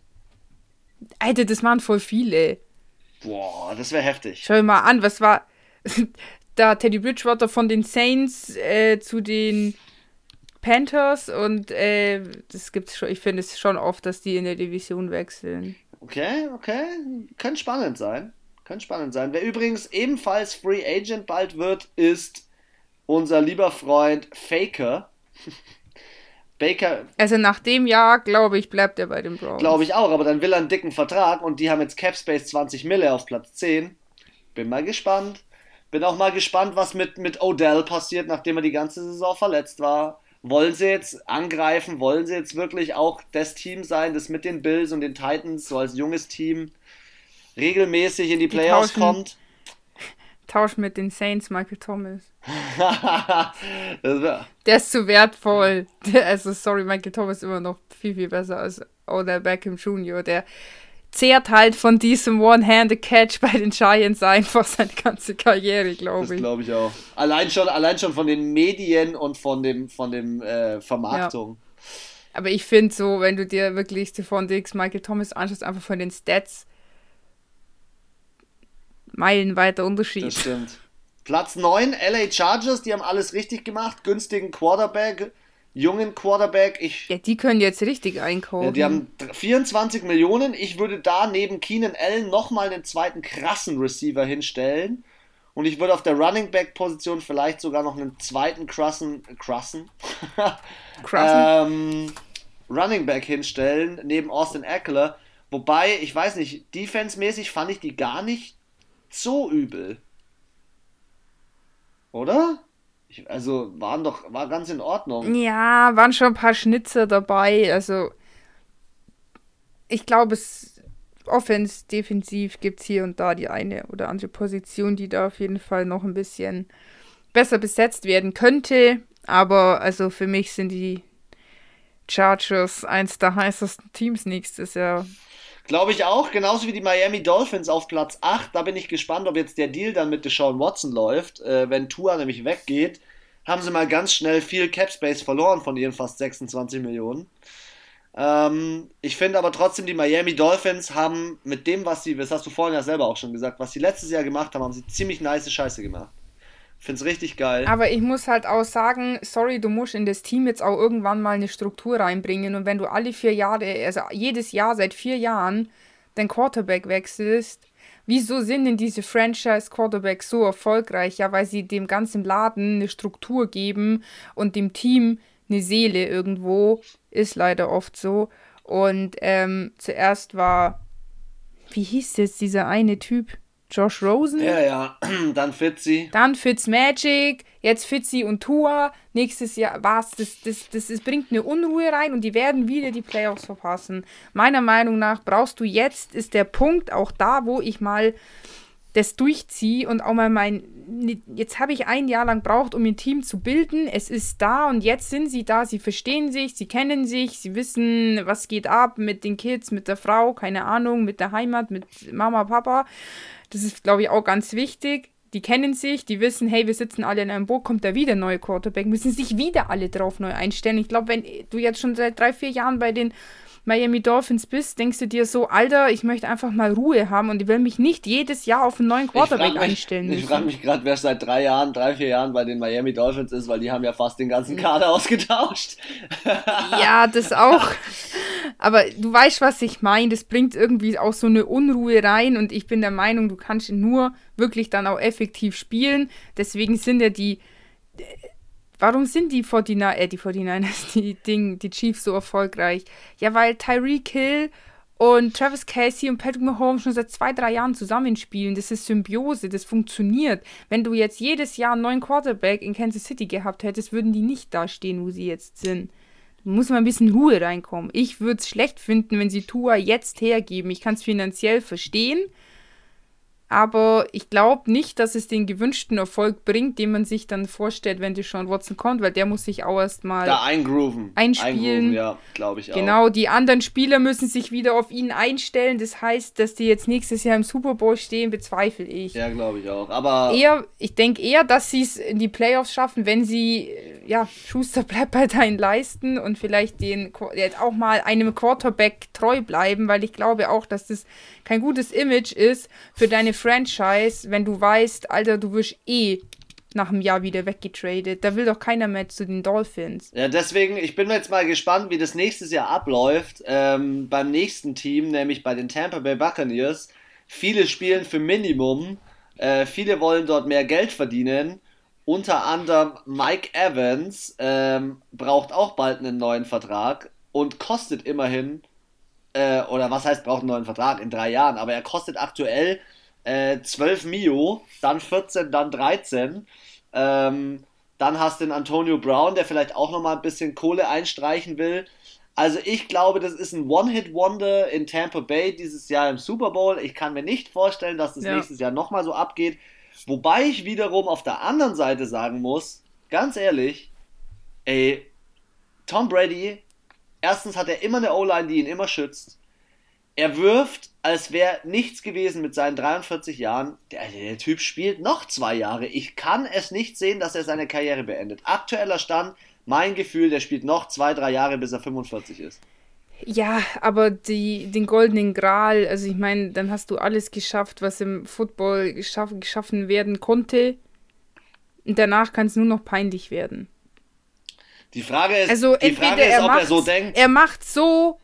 Alter, das waren voll viele. Boah, das wäre heftig. Schau dir mal an, was war da Teddy Bridgewater von den Saints äh, zu den Panthers und äh, das gibt's schon, ich finde es schon oft, dass die in der Division wechseln. Okay, okay. Könnte spannend sein. Könnte spannend sein. Wer übrigens ebenfalls Free Agent bald wird, ist unser lieber Freund Faker. Baker. Also nach dem Jahr, glaube ich, bleibt er bei den Browns. Glaube ich auch, aber dann will er einen dicken Vertrag und die haben jetzt Capspace 20 Mille auf Platz 10. Bin mal gespannt. Bin auch mal gespannt, was mit, mit Odell passiert, nachdem er die ganze Saison verletzt war. Wollen sie jetzt angreifen? Wollen sie jetzt wirklich auch das Team sein, das mit den Bills und den Titans so als junges Team regelmäßig in die Playoffs die kommt? Tausch mit den Saints, Michael Thomas. der ist zu wertvoll. also, sorry, Michael Thomas ist immer noch viel, viel besser als Odell Beckham Jr. Der zehrt halt von diesem One-Handed-Catch bei den Giants einfach seine ganze Karriere, glaube ich. Das glaube ich auch. Allein schon, allein schon von den Medien und von dem, von dem äh, Vermarktung. Ja. Aber ich finde so, wenn du dir wirklich Stephon Diggs, Michael Thomas anschaust, einfach von den Stats, meilenweiter Unterschied. Das stimmt. Platz 9, LA Chargers, die haben alles richtig gemacht. Günstigen Quarterback, jungen Quarterback. Ich, ja, die können jetzt richtig einkaufen. Ja, die haben 24 Millionen. Ich würde da neben Keenan Allen nochmal einen zweiten krassen Receiver hinstellen. Und ich würde auf der Running Back Position vielleicht sogar noch einen zweiten krassen, krassen, ähm, Running Back hinstellen, neben Austin Eckler. Wobei, ich weiß nicht, defense-mäßig fand ich die gar nicht so übel. Oder? Ich, also waren doch, war ganz in Ordnung. Ja, waren schon ein paar Schnitzer dabei. Also ich glaube, es offens, defensiv gibt es hier und da die eine oder andere Position, die da auf jeden Fall noch ein bisschen besser besetzt werden könnte. Aber also für mich sind die Chargers eins der heißesten Teams nächstes Jahr. Glaube ich auch, genauso wie die Miami Dolphins auf Platz 8. Da bin ich gespannt, ob jetzt der Deal dann mit Deshaun Watson läuft. Äh, wenn Tua nämlich weggeht, haben sie mal ganz schnell viel Cap Space verloren von ihren fast 26 Millionen. Ähm, ich finde aber trotzdem, die Miami Dolphins haben mit dem, was sie, das hast du vorhin ja selber auch schon gesagt, was sie letztes Jahr gemacht haben, haben sie ziemlich nice Scheiße gemacht. Find's richtig geil. Aber ich muss halt auch sagen, sorry, du musst in das Team jetzt auch irgendwann mal eine Struktur reinbringen. Und wenn du alle vier Jahre, also jedes Jahr seit vier Jahren, den Quarterback wechselst, wieso sind denn diese Franchise-Quarterbacks so erfolgreich? Ja, weil sie dem ganzen Laden eine Struktur geben und dem Team eine Seele irgendwo. Ist leider oft so. Und ähm, zuerst war, wie hieß jetzt dieser eine Typ? Josh Rosen. Ja, ja, dann Fitzy. Dann Fitzmagic, jetzt Fitzy und Tua. Nächstes Jahr was, das, das, das, das bringt eine Unruhe rein und die werden wieder die Playoffs verpassen. Meiner Meinung nach brauchst du jetzt, ist der Punkt auch da, wo ich mal das durchziehe und auch mal mein, jetzt habe ich ein Jahr lang braucht, um ein Team zu bilden. Es ist da und jetzt sind sie da. Sie verstehen sich, sie kennen sich, sie wissen, was geht ab mit den Kids, mit der Frau, keine Ahnung, mit der Heimat, mit Mama, Papa. Das ist, glaube ich, auch ganz wichtig. Die kennen sich, die wissen, hey, wir sitzen alle in einem Boot, kommt da wieder ein neuer Quarterback, müssen sich wieder alle drauf neu einstellen. Ich glaube, wenn du jetzt schon seit drei, vier Jahren bei den Miami Dolphins bist, denkst du dir so, Alter, ich möchte einfach mal Ruhe haben und ich will mich nicht jedes Jahr auf einen neuen Quarterback ich einstellen müssen. Ich frage mich gerade, wer seit drei Jahren, drei, vier Jahren bei den Miami Dolphins ist, weil die haben ja fast den ganzen Kader ausgetauscht. ja, das auch. Aber du weißt, was ich meine. Das bringt irgendwie auch so eine Unruhe rein und ich bin der Meinung, du kannst nur wirklich dann auch effektiv spielen. Deswegen sind ja die Warum sind die 49, äh, die 49ers, die, Ding, die Chiefs so erfolgreich? Ja, weil Tyreek Hill und Travis Casey und Patrick Mahomes schon seit zwei, drei Jahren zusammenspielen. Das ist Symbiose, das funktioniert. Wenn du jetzt jedes Jahr einen neuen Quarterback in Kansas City gehabt hättest, würden die nicht da stehen, wo sie jetzt sind. Da muss mal ein bisschen Ruhe reinkommen. Ich würde es schlecht finden, wenn sie Tua jetzt hergeben. Ich kann es finanziell verstehen aber ich glaube nicht, dass es den gewünschten Erfolg bringt, den man sich dann vorstellt, wenn Deshaun Watson kommt, weil der muss sich auch erstmal da eingrooven. Einspielen. Eingrooven, ja, glaube ich auch. Genau, die anderen Spieler müssen sich wieder auf ihn einstellen. Das heißt, dass die jetzt nächstes Jahr im Super Bowl stehen, bezweifle ich. Ja, glaube ich auch. Aber eher, ich denke eher, dass sie es in die Playoffs schaffen, wenn sie, ja, Schuster bleibt bei deinen Leisten und vielleicht den jetzt auch mal einem Quarterback treu bleiben, weil ich glaube auch, dass das kein gutes Image ist für deine Franchise, wenn du weißt, Alter, du wirst eh nach einem Jahr wieder weggetradet. Da will doch keiner mehr zu den Dolphins. Ja, deswegen, ich bin jetzt mal gespannt, wie das nächstes Jahr abläuft. Ähm, beim nächsten Team, nämlich bei den Tampa Bay Buccaneers. Viele spielen für Minimum. Äh, viele wollen dort mehr Geld verdienen. Unter anderem Mike Evans ähm, braucht auch bald einen neuen Vertrag und kostet immerhin äh, oder was heißt, braucht einen neuen Vertrag in drei Jahren, aber er kostet aktuell äh, 12 Mio, dann 14, dann 13. Ähm, dann hast du den Antonio Brown, der vielleicht auch nochmal ein bisschen Kohle einstreichen will. Also ich glaube, das ist ein One-Hit-Wonder in Tampa Bay dieses Jahr im Super Bowl. Ich kann mir nicht vorstellen, dass das ja. nächstes Jahr nochmal so abgeht. Wobei ich wiederum auf der anderen Seite sagen muss, ganz ehrlich, ey, Tom Brady Erstens hat er immer eine O-Line, die ihn immer schützt. Er wirft, als wäre nichts gewesen mit seinen 43 Jahren. Der, der, Typ spielt noch zwei Jahre. Ich kann es nicht sehen, dass er seine Karriere beendet. Aktueller Stand, mein Gefühl, der spielt noch zwei, drei Jahre, bis er 45 ist. Ja, aber die, den goldenen Gral, also ich meine, dann hast du alles geschafft, was im Football geschaff, geschaffen werden konnte. Und danach kann es nur noch peinlich werden. Die Frage ist, also die Frage ist ob er so denkt. Er macht so,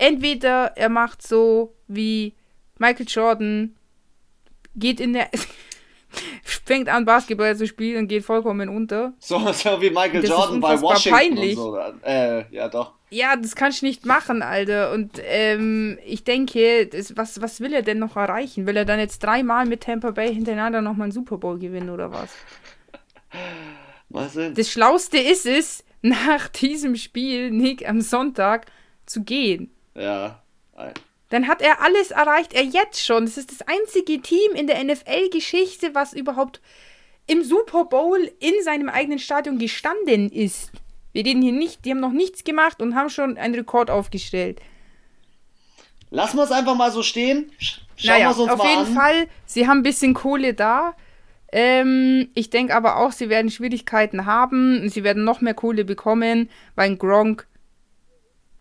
entweder er macht so wie Michael Jordan, geht in der. fängt an, Basketball zu spielen und geht vollkommen unter. So, so wie Michael Jordan bei Washington. Peinlich. So. Äh, ja, doch. Ja, das kannst du nicht machen, Alter. Und ähm, ich denke, das, was, was will er denn noch erreichen? Will er dann jetzt dreimal mit Tampa Bay hintereinander nochmal einen Super Bowl gewinnen oder was? Was denn? Das Schlauste ist es, nach diesem Spiel, Nick, am Sonntag zu gehen. Ja. Dann hat er alles erreicht, er jetzt schon. Das ist das einzige Team in der NFL-Geschichte, was überhaupt im Super Bowl in seinem eigenen Stadion gestanden ist. Wir reden hier nicht, die haben noch nichts gemacht und haben schon einen Rekord aufgestellt. Lassen wir es einfach mal so stehen. Schauen naja, wir es uns auf mal jeden an. Fall, sie haben ein bisschen Kohle da. Ähm, ich denke aber auch, sie werden Schwierigkeiten haben. Sie werden noch mehr Kohle bekommen, weil Gronk,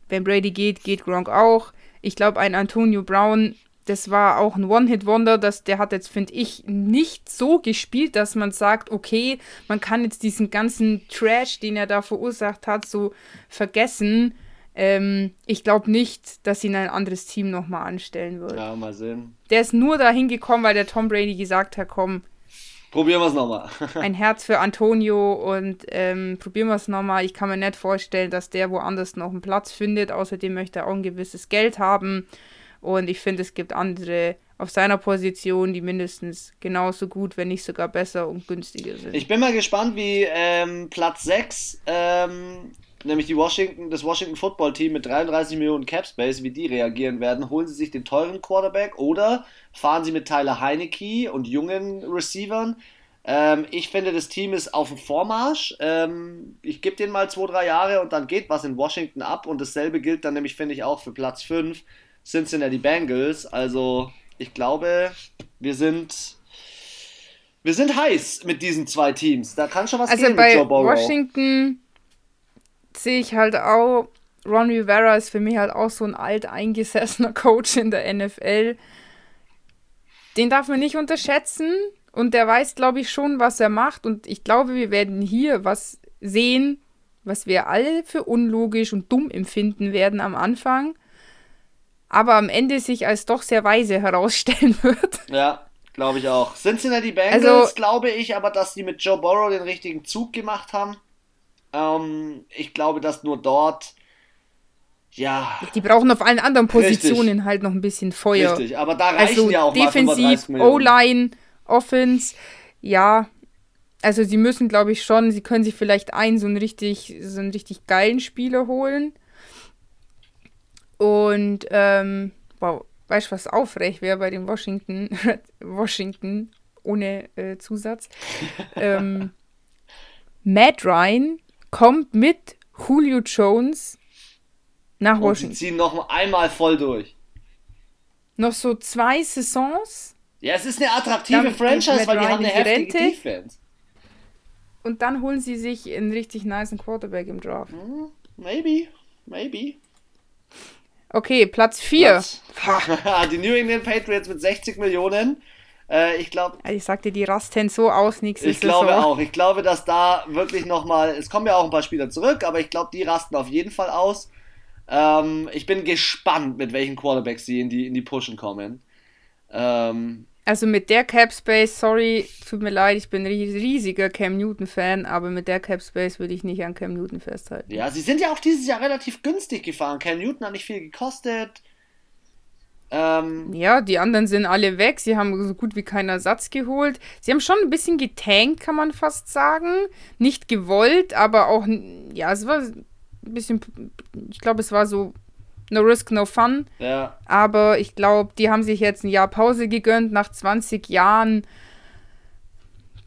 wenn Brady geht, geht Gronk auch. Ich glaube, ein Antonio Brown, das war auch ein One-Hit-Wonder. Der hat jetzt, finde ich, nicht so gespielt, dass man sagt, okay, man kann jetzt diesen ganzen Trash, den er da verursacht hat, so vergessen. Ähm, ich glaube nicht, dass ihn ein anderes Team nochmal anstellen wird. Ja, mal sehen. Der ist nur dahin gekommen, weil der Tom Brady gesagt hat, komm. Probieren wir es nochmal. ein Herz für Antonio und ähm, probieren wir es nochmal. Ich kann mir nicht vorstellen, dass der woanders noch einen Platz findet. Außerdem möchte er auch ein gewisses Geld haben. Und ich finde, es gibt andere auf seiner Position, die mindestens genauso gut, wenn nicht sogar besser und günstiger sind. Ich bin mal gespannt, wie ähm, Platz 6, ähm, nämlich die Washington, das Washington Football Team mit 33 Millionen Cap Space, wie die reagieren werden. Holen sie sich den teuren Quarterback oder fahren sie mit Tyler Heineke und jungen Receivern? Ähm, ich finde, das Team ist auf dem Vormarsch. Ähm, ich gebe denen mal zwei, drei Jahre und dann geht was in Washington ab. Und dasselbe gilt dann nämlich, finde ich, auch für Platz 5, Cincinnati Bengals. Also ich glaube, wir sind wir sind heiß mit diesen zwei Teams. Da kann schon was also gehen bei mit Joe Burrow. Washington sehe ich halt auch, Ron Rivera ist für mich halt auch so ein alt eingesessener Coach in der NFL. Den darf man nicht unterschätzen und der weiß, glaube ich, schon, was er macht. Und ich glaube, wir werden hier was sehen, was wir alle für unlogisch und dumm empfinden werden am Anfang aber am Ende sich als doch sehr weise herausstellen wird. Ja, glaube ich auch. Cincinnati Bengals, also, glaube ich aber, dass die mit Joe Burrow den richtigen Zug gemacht haben. Ähm, ich glaube, dass nur dort, ja. Die brauchen auf allen anderen Positionen richtig. halt noch ein bisschen Feuer. Richtig, aber da reichen also ja auch defensiv, O-Line, Offense, ja. Also sie müssen, glaube ich, schon, sie können sich vielleicht einen so einen richtig, so einen richtig geilen Spieler holen. Und, ähm, wow, weißt du, was aufrecht wäre bei dem Washington, Washington ohne äh, Zusatz? ähm, Matt Ryan kommt mit Julio Jones nach Washington. Und sie ziehen noch einmal voll durch. Noch so zwei Saisons. Ja, es ist eine attraktive dann Franchise, weil die haben eine heftige Rente. Defense. Und dann holen sie sich einen richtig nice Quarterback im Draft. Hm, maybe, maybe. Okay, Platz 4. die New England Patriots mit 60 Millionen. Äh, ich glaube. Ich sagte, die rasten so aus nächstes Ich glaube Saison. auch. Ich glaube, dass da wirklich nochmal. Es kommen ja auch ein paar Spieler zurück, aber ich glaube, die rasten auf jeden Fall aus. Ähm, ich bin gespannt, mit welchen Quarterbacks sie in die, in die Pushen kommen. Ähm, also mit der Cap Space, sorry, tut mir leid, ich bin ein riesiger Cam Newton-Fan, aber mit der Cap Space würde ich nicht an Cam Newton festhalten. Ja, sie sind ja auch dieses Jahr relativ günstig gefahren. Cam Newton hat nicht viel gekostet. Ähm, ja, die anderen sind alle weg. Sie haben so gut wie keinen Ersatz geholt. Sie haben schon ein bisschen getankt, kann man fast sagen. Nicht gewollt, aber auch, ja, es war ein bisschen, ich glaube, es war so No Risk, No Fun. Ja. Aber ich glaube, die haben sich jetzt ein Jahr Pause gegönnt nach 20 Jahren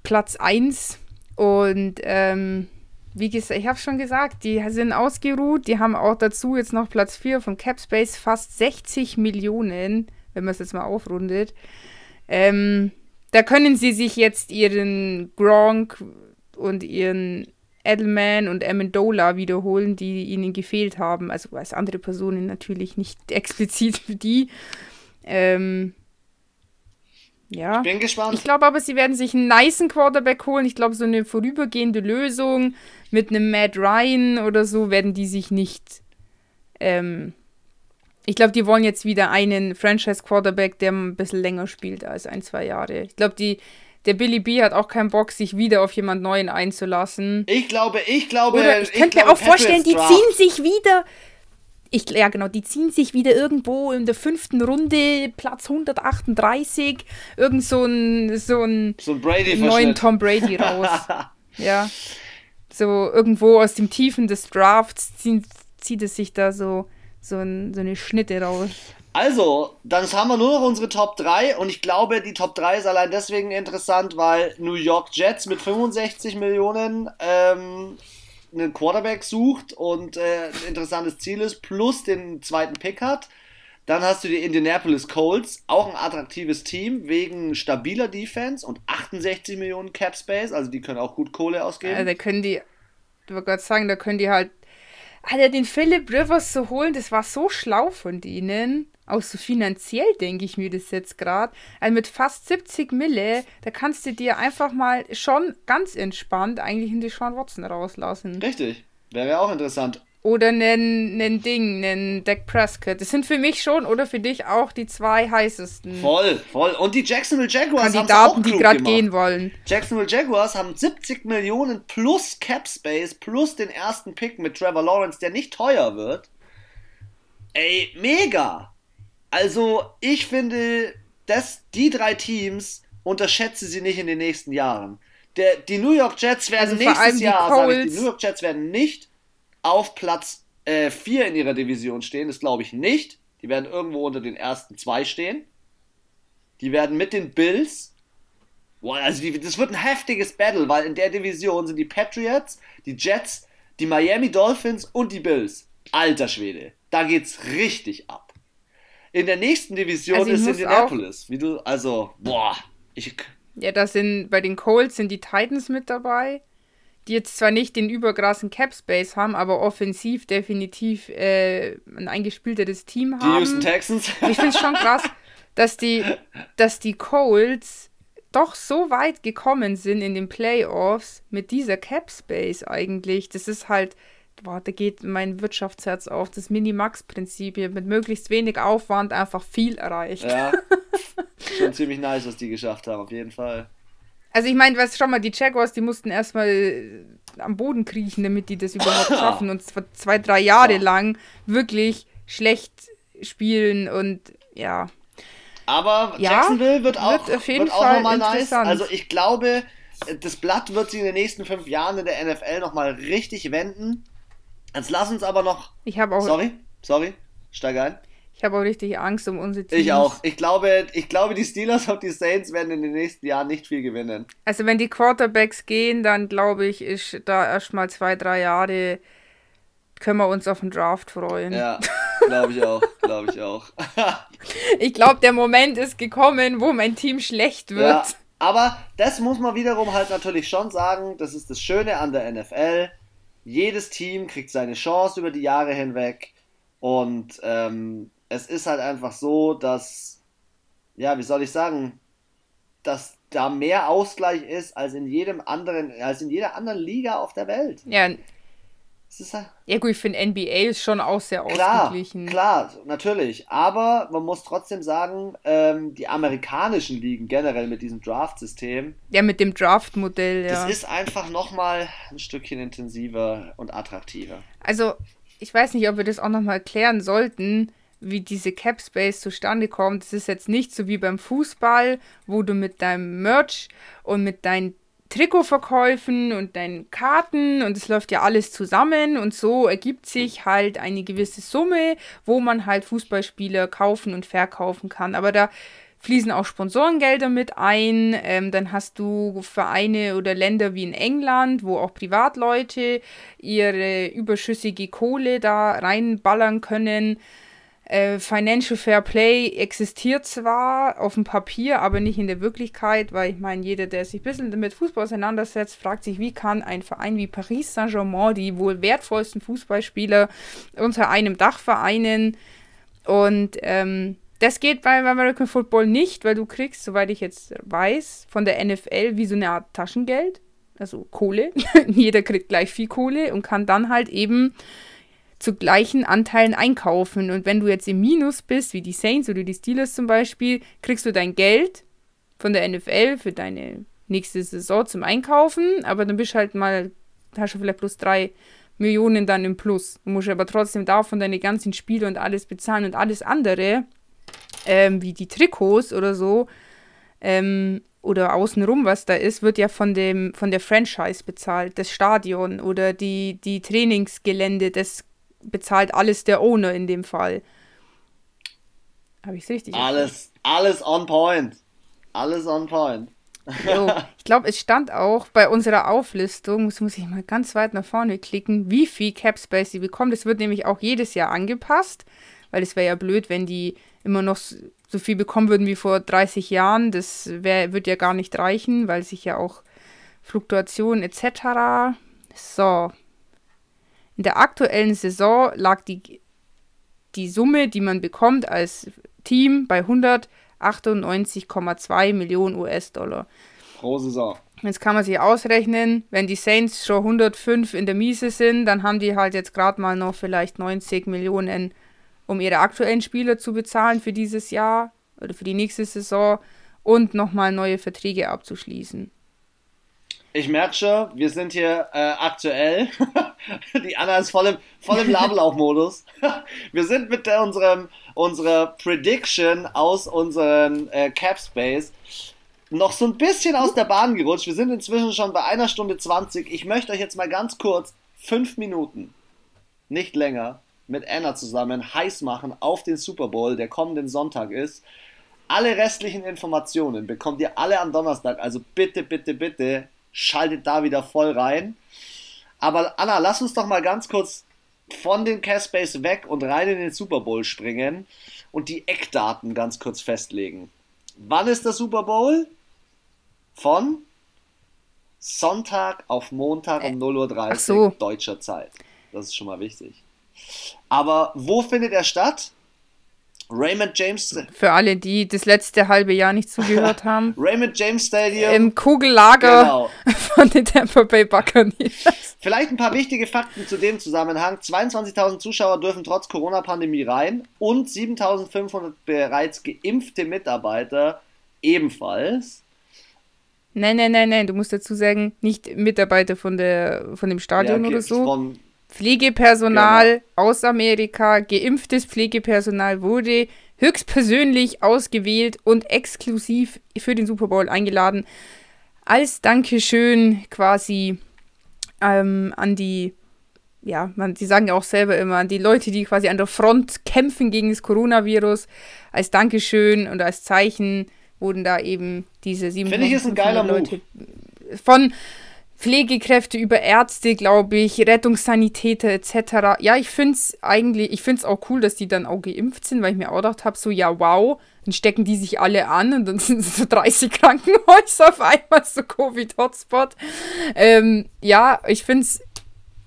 Platz 1. Und ähm, wie gesagt, ich habe schon gesagt, die sind ausgeruht. Die haben auch dazu jetzt noch Platz 4 vom Capspace, fast 60 Millionen, wenn man es jetzt mal aufrundet. Ähm, da können sie sich jetzt ihren Gronk und ihren Edelman und Amendola wiederholen, die ihnen gefehlt haben. Also als andere Personen natürlich nicht explizit für die. Ähm, ja. Ich bin gespannt. Ich glaube aber, sie werden sich einen niceen Quarterback holen. Ich glaube, so eine vorübergehende Lösung mit einem Matt Ryan oder so werden die sich nicht. Ähm, ich glaube, die wollen jetzt wieder einen Franchise-Quarterback, der ein bisschen länger spielt als ein, zwei Jahre. Ich glaube, die der Billy B hat auch keinen Bock, sich wieder auf jemand Neuen einzulassen. Ich glaube, ich glaube. Oder ich, ich könnte mir auch vorstellen, die ziehen sich wieder. Ich, ja, genau, die ziehen sich wieder irgendwo in der fünften Runde, Platz 138, irgend so ein, so ein, so ein Brady neuen Tom Brady raus. ja. So irgendwo aus dem Tiefen des Drafts zieht, zieht es sich da so, so, ein, so eine Schnitte raus. Also, dann haben wir nur noch unsere Top 3 und ich glaube, die Top 3 ist allein deswegen interessant, weil New York Jets mit 65 Millionen ähm, einen Quarterback sucht und äh, ein interessantes Ziel ist, plus den zweiten Pick hat. Dann hast du die Indianapolis Colts, auch ein attraktives Team wegen stabiler Defense und 68 Millionen Cap Space, also die können auch gut Kohle ausgeben. Ja, da können die, ich wollte gerade sagen, da können die halt Alter, den Philip Rivers zu holen, das war so schlau von denen. Auch so finanziell denke ich mir das jetzt gerade. Also mit fast 70 Mille, da kannst du dir einfach mal schon ganz entspannt eigentlich in die Sean Watson rauslassen. Richtig. Wäre auch interessant. oder einen, einen Ding, einen Dak Prescott. Das sind für mich schon oder für dich auch die zwei heißesten. Voll, voll. Und die Jacksonville Jaguars haben auch die gerade gehen wollen. Jacksonville Jaguars haben 70 Millionen plus Cap Space plus den ersten Pick mit Trevor Lawrence, der nicht teuer wird. Ey, mega. Also, ich finde, dass die drei Teams unterschätze sie nicht in den nächsten Jahren. Der, die New York Jets werden also nächstes Jahr, sage ich, die New York Jets werden nicht auf Platz 4 äh, in ihrer Division stehen. Das glaube ich nicht. Die werden irgendwo unter den ersten zwei stehen. Die werden mit den Bills. Boah, also die, das wird ein heftiges Battle, weil in der Division sind die Patriots, die Jets, die Miami Dolphins und die Bills. Alter Schwede, da geht's richtig ab. In der nächsten Division also ist Indianapolis, wie du, also, boah, ich. Ja, das sind bei den Colts sind die Titans mit dabei die jetzt zwar nicht den übergrassen Cap Space haben, aber offensiv definitiv äh, ein eingespielteres Team haben. Die Houston Texans. ich finde es schon krass, dass die, dass die Colts doch so weit gekommen sind in den Playoffs mit dieser Cap Space eigentlich. Das ist halt, boah, da geht mein Wirtschaftsherz auf. Das Minimax-Prinzip hier mit möglichst wenig Aufwand einfach viel erreicht. Ja, schon ziemlich nice, was die geschafft haben, auf jeden Fall. Also ich meine, weißt schon mal, die Jaguars, die mussten erstmal äh, am Boden kriechen, damit die das überhaupt schaffen und zwar zwei, drei Jahre lang wirklich schlecht spielen und ja. Aber ja, Jacksonville wird auch, wird auf jeden wird Fall nochmal nice. Also ich glaube, das Blatt wird sich in den nächsten fünf Jahren in der NFL nochmal richtig wenden. Jetzt lass uns aber noch. Ich habe auch. Sorry, sorry, steig ein. Ich habe auch richtig Angst um unsere Teams. Ich auch. Ich glaube, ich glaube, die Steelers und die Saints werden in den nächsten Jahren nicht viel gewinnen. Also wenn die Quarterbacks gehen, dann glaube ich, ist da erstmal zwei, drei Jahre können wir uns auf den Draft freuen. Ja, glaube ich auch, glaube ich auch. ich glaube, der Moment ist gekommen, wo mein Team schlecht wird. Ja, aber das muss man wiederum halt natürlich schon sagen, das ist das Schöne an der NFL. Jedes Team kriegt seine Chance über die Jahre hinweg und ähm, es ist halt einfach so, dass, ja, wie soll ich sagen, dass da mehr Ausgleich ist als in jedem anderen, als in jeder anderen Liga auf der Welt. Ja. Halt ja gut, ich finde NBA ist schon auch sehr klar, ausgeglichen. Klar, natürlich. Aber man muss trotzdem sagen, ähm, die amerikanischen Ligen generell mit diesem Draft-System. Ja, mit dem Draft-Modell, ja. Das ist einfach nochmal ein Stückchen intensiver und attraktiver. Also, ich weiß nicht, ob wir das auch nochmal klären sollten wie diese Cap Space zustande kommt. Es ist jetzt nicht so wie beim Fußball, wo du mit deinem Merch und mit deinen Trikotverkäufen und deinen Karten und es läuft ja alles zusammen und so ergibt sich halt eine gewisse Summe, wo man halt Fußballspieler kaufen und verkaufen kann. Aber da fließen auch Sponsorengelder mit ein. Ähm, dann hast du Vereine oder Länder wie in England, wo auch Privatleute ihre überschüssige Kohle da reinballern können. Äh, Financial Fair Play existiert zwar auf dem Papier, aber nicht in der Wirklichkeit, weil ich meine, jeder, der sich ein bisschen mit Fußball auseinandersetzt, fragt sich, wie kann ein Verein wie Paris Saint-Germain die wohl wertvollsten Fußballspieler unter einem Dach vereinen. Und ähm, das geht beim American Football nicht, weil du kriegst, soweit ich jetzt weiß, von der NFL wie so eine Art Taschengeld, also Kohle. jeder kriegt gleich viel Kohle und kann dann halt eben zu gleichen Anteilen einkaufen. Und wenn du jetzt im Minus bist, wie die Saints oder die Steelers zum Beispiel, kriegst du dein Geld von der NFL für deine nächste Saison zum Einkaufen, aber dann bist du halt mal, hast du vielleicht plus drei Millionen dann im Plus. Du musst aber trotzdem davon deine ganzen Spiele und alles bezahlen und alles andere, ähm, wie die Trikots oder so, ähm, oder außenrum, was da ist, wird ja von dem von der Franchise bezahlt, das Stadion oder die, die Trainingsgelände, das bezahlt alles der Owner in dem Fall. Habe ich es richtig Alles, alles on point. Alles on point. Jo, ich glaube, es stand auch bei unserer Auflistung, das muss ich mal ganz weit nach vorne klicken, wie viel Cap Space sie bekommen. Das wird nämlich auch jedes Jahr angepasst, weil es wäre ja blöd, wenn die immer noch so viel bekommen würden wie vor 30 Jahren. Das wär, wird ja gar nicht reichen, weil sich ja auch Fluktuationen etc. So, in der aktuellen Saison lag die, die Summe, die man bekommt als Team bei 198,2 Millionen US-Dollar. Pro Saison. Jetzt kann man sich ausrechnen, wenn die Saints schon 105 in der Miese sind, dann haben die halt jetzt gerade mal noch vielleicht 90 Millionen, um ihre aktuellen Spieler zu bezahlen für dieses Jahr oder für die nächste Saison und nochmal neue Verträge abzuschließen. Ich merke schon, wir sind hier äh, aktuell. die Anna ist voll im, voll im Labelauf-Modus. wir sind mit der, unserem, unserer Prediction aus unserem äh, Cap Space noch so ein bisschen aus der Bahn gerutscht. Wir sind inzwischen schon bei einer Stunde 20. Ich möchte euch jetzt mal ganz kurz fünf Minuten, nicht länger, mit Anna zusammen heiß machen auf den Super Bowl, der kommenden Sonntag ist. Alle restlichen Informationen bekommt ihr alle am Donnerstag. Also bitte, bitte, bitte schaltet da wieder voll rein. Aber Anna, lass uns doch mal ganz kurz von den Caspace weg und rein in den Super Bowl springen und die Eckdaten ganz kurz festlegen. Wann ist der Super Bowl? Von Sonntag auf Montag um 0.30 Uhr so. deutscher Zeit. Das ist schon mal wichtig. Aber wo findet er statt? Raymond James. Für alle, die das letzte halbe Jahr nicht zugehört haben. Raymond James Stadium. Im Kugellager genau. von den Tampa Bay Buccaneers. Vielleicht ein paar wichtige Fakten zu dem Zusammenhang. 22.000 Zuschauer dürfen trotz Corona-Pandemie rein und 7.500 bereits geimpfte Mitarbeiter ebenfalls. Nein, nein, nein, nein. Du musst dazu sagen, nicht Mitarbeiter von, der, von dem Stadion ja, okay, oder so. Von Pflegepersonal genau. aus Amerika, geimpftes Pflegepersonal wurde höchstpersönlich ausgewählt und exklusiv für den Super Bowl eingeladen. Als Dankeschön quasi ähm, an die, ja, man, die sagen ja auch selber immer, an die Leute, die quasi an der Front kämpfen gegen das Coronavirus. Als Dankeschön und als Zeichen wurden da eben diese 700 Finde ich ist ein geiler Leute Move. von Pflegekräfte über Ärzte, glaube ich, Rettungssanitäter etc. Ja, ich finde es eigentlich, ich finde es auch cool, dass die dann auch geimpft sind, weil ich mir auch gedacht habe, so ja, wow, dann stecken die sich alle an und dann sind so 30 Krankenhäuser auf einmal so Covid-Hotspot. Ähm, ja, ich finde es,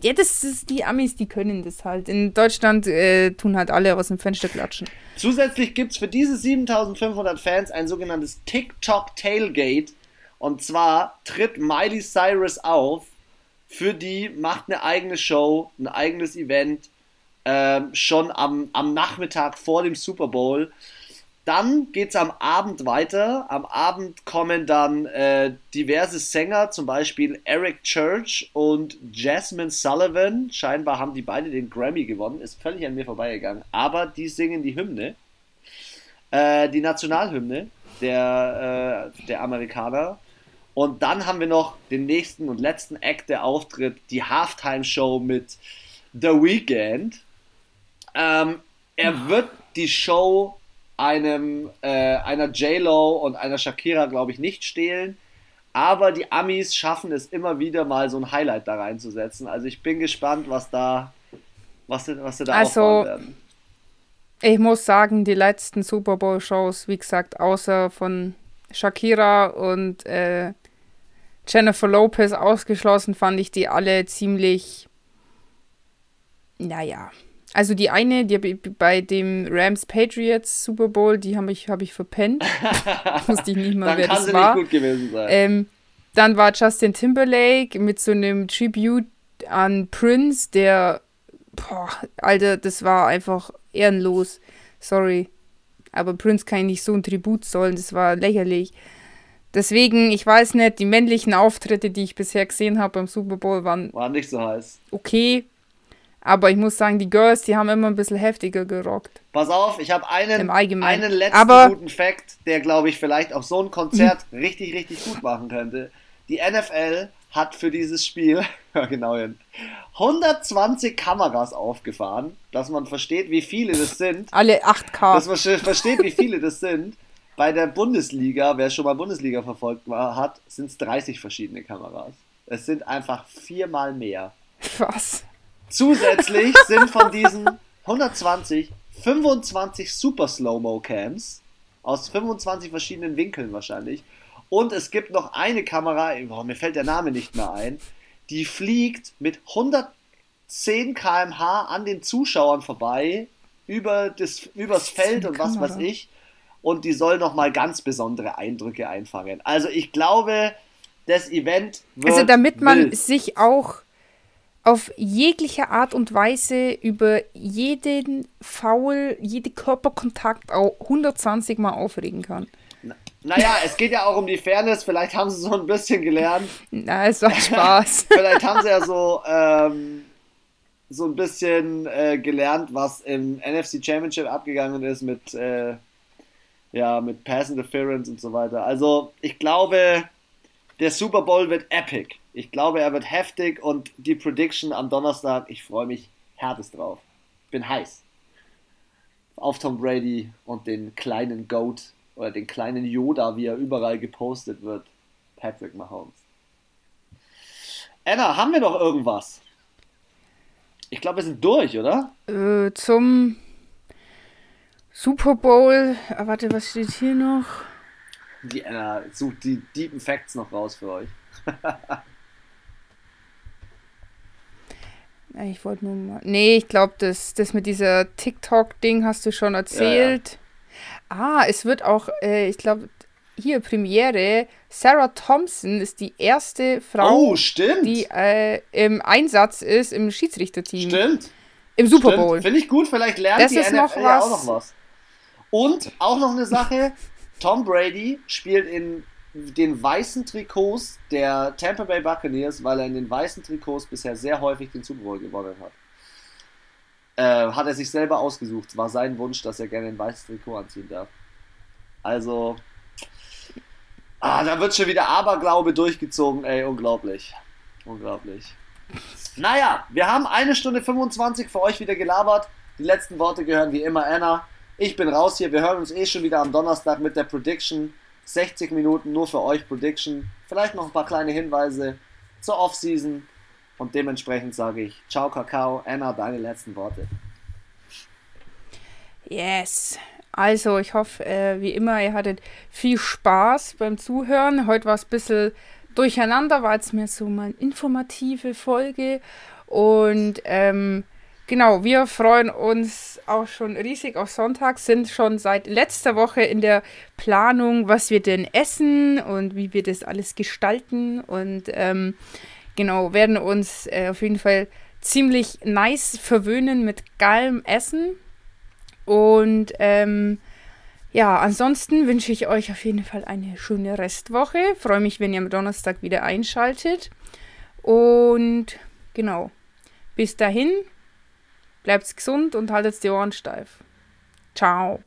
ja, das ist die Amis, die können das halt. In Deutschland äh, tun halt alle aus dem Fenster klatschen. Zusätzlich gibt es für diese 7500 Fans ein sogenanntes TikTok Tailgate und zwar tritt Miley Cyrus auf, für die macht eine eigene Show, ein eigenes Event, äh, schon am, am Nachmittag vor dem Super Bowl. Dann geht es am Abend weiter. Am Abend kommen dann äh, diverse Sänger, zum Beispiel Eric Church und Jasmine Sullivan. Scheinbar haben die beide den Grammy gewonnen, ist völlig an mir vorbeigegangen. Aber die singen die Hymne, äh, die Nationalhymne der, äh, der Amerikaner. Und dann haben wir noch den nächsten und letzten Act, der auftritt, die Halftime-Show mit The Weeknd. Ähm, er wird die Show einem äh, einer J-Lo und einer Shakira, glaube ich, nicht stehlen. Aber die Amis schaffen es immer wieder mal so ein Highlight da reinzusetzen. Also ich bin gespannt, was da, was, was sie da also, aufbauen werden. Ich muss sagen, die letzten Super Bowl-Shows, wie gesagt, außer von Shakira und äh, Jennifer Lopez ausgeschlossen, fand ich die alle ziemlich, naja. Also die eine, die bei dem Rams Patriots Super Bowl, die habe ich, hab ich verpennt. Wusste ich nicht mal, dann wer kann das sie war. Nicht gut gewesen sein. Ähm, dann war Justin Timberlake mit so einem Tribute an Prince, der, boah, Alter, das war einfach ehrenlos. Sorry. Aber Prince kann ich nicht so ein Tribut zollen, das war lächerlich. Deswegen, ich weiß nicht, die männlichen Auftritte, die ich bisher gesehen habe beim Super Bowl, waren. Waren nicht so heiß. Okay. Aber ich muss sagen, die Girls, die haben immer ein bisschen heftiger gerockt. Pass auf, ich habe einen, einen letzten Aber guten Fact, der, glaube ich, vielleicht auch so ein Konzert mhm. richtig, richtig gut machen könnte. Die NFL hat für dieses Spiel, genau hin, 120 Kameras aufgefahren, dass man versteht, wie viele das sind. Alle 8K. Dass man versteht, wie viele das sind. Bei der Bundesliga, wer schon mal Bundesliga verfolgt war, hat, sind es 30 verschiedene Kameras. Es sind einfach viermal mehr. Was? Zusätzlich sind von diesen 120 25 Super Slow-Mo Cams aus 25 verschiedenen Winkeln wahrscheinlich. Und es gibt noch eine Kamera, oh, mir fällt der Name nicht mehr ein, die fliegt mit 110 km/h an den Zuschauern vorbei über das übers Feld und was weiß ich und die soll nochmal ganz besondere Eindrücke einfangen. Also ich glaube, das Event wird Also damit man wild. sich auch auf jegliche Art und Weise über jeden Foul, jeden Körperkontakt auch 120 Mal aufregen kann. naja, es geht ja auch um die Fairness. Vielleicht haben sie so ein bisschen gelernt. Na, es war Spaß. Vielleicht haben sie ja so, ähm, so ein bisschen äh, gelernt, was im NFC Championship abgegangen ist mit, äh, ja, mit Pass Interference und so weiter. Also, ich glaube, der Super Bowl wird epic. Ich glaube, er wird heftig und die Prediction am Donnerstag, ich freue mich härtest drauf. Bin heiß. Auf Tom Brady und den kleinen Goat oder den kleinen Yoda, wie er überall gepostet wird. Patrick Mahomes. Anna, haben wir noch irgendwas? Ich glaube, wir sind durch, oder? Äh, zum Super Bowl. Ah, warte, was steht hier noch? Die Anna sucht die deepen Facts noch raus für euch. Ich wollte nur mal. Nee, ich glaube, das, das mit dieser TikTok-Ding hast du schon erzählt. Ja, ja. Ah, es wird auch, äh, ich glaube, hier Premiere. Sarah Thompson ist die erste Frau, oh, die äh, im Einsatz ist im Schiedsrichterteam. Stimmt. Im Super Bowl. Finde ich gut, vielleicht lernt das die NFL auch noch was. Und auch noch eine Sache: Tom Brady spielt in den weißen Trikots der Tampa Bay Buccaneers, weil er in den weißen Trikots bisher sehr häufig den Super Bowl gewonnen hat. Äh, hat er sich selber ausgesucht. War sein Wunsch, dass er gerne ein weißes Trikot anziehen darf. Also, ah, da wird schon wieder Aberglaube durchgezogen, ey, unglaublich. Unglaublich. Naja, wir haben eine Stunde 25 für euch wieder gelabert. Die letzten Worte gehören wie immer Anna. Ich bin raus hier. Wir hören uns eh schon wieder am Donnerstag mit der Prediction 60 Minuten nur für euch Prediction. Vielleicht noch ein paar kleine Hinweise zur Offseason. Und dementsprechend sage ich Ciao, Kakao. Anna, deine letzten Worte. Yes. Also, ich hoffe, äh, wie immer, ihr hattet viel Spaß beim Zuhören. Heute war es ein bisschen durcheinander, war jetzt mehr so mal informative Folge. Und ähm, Genau, wir freuen uns auch schon riesig auf Sonntag, sind schon seit letzter Woche in der Planung, was wir denn essen und wie wir das alles gestalten und ähm, genau, werden uns äh, auf jeden Fall ziemlich nice verwöhnen mit geilem Essen und ähm, ja, ansonsten wünsche ich euch auf jeden Fall eine schöne Restwoche. Freue mich, wenn ihr am Donnerstag wieder einschaltet. Und genau, bis dahin Bleibt gesund und haltet die Ohren steif. Ciao.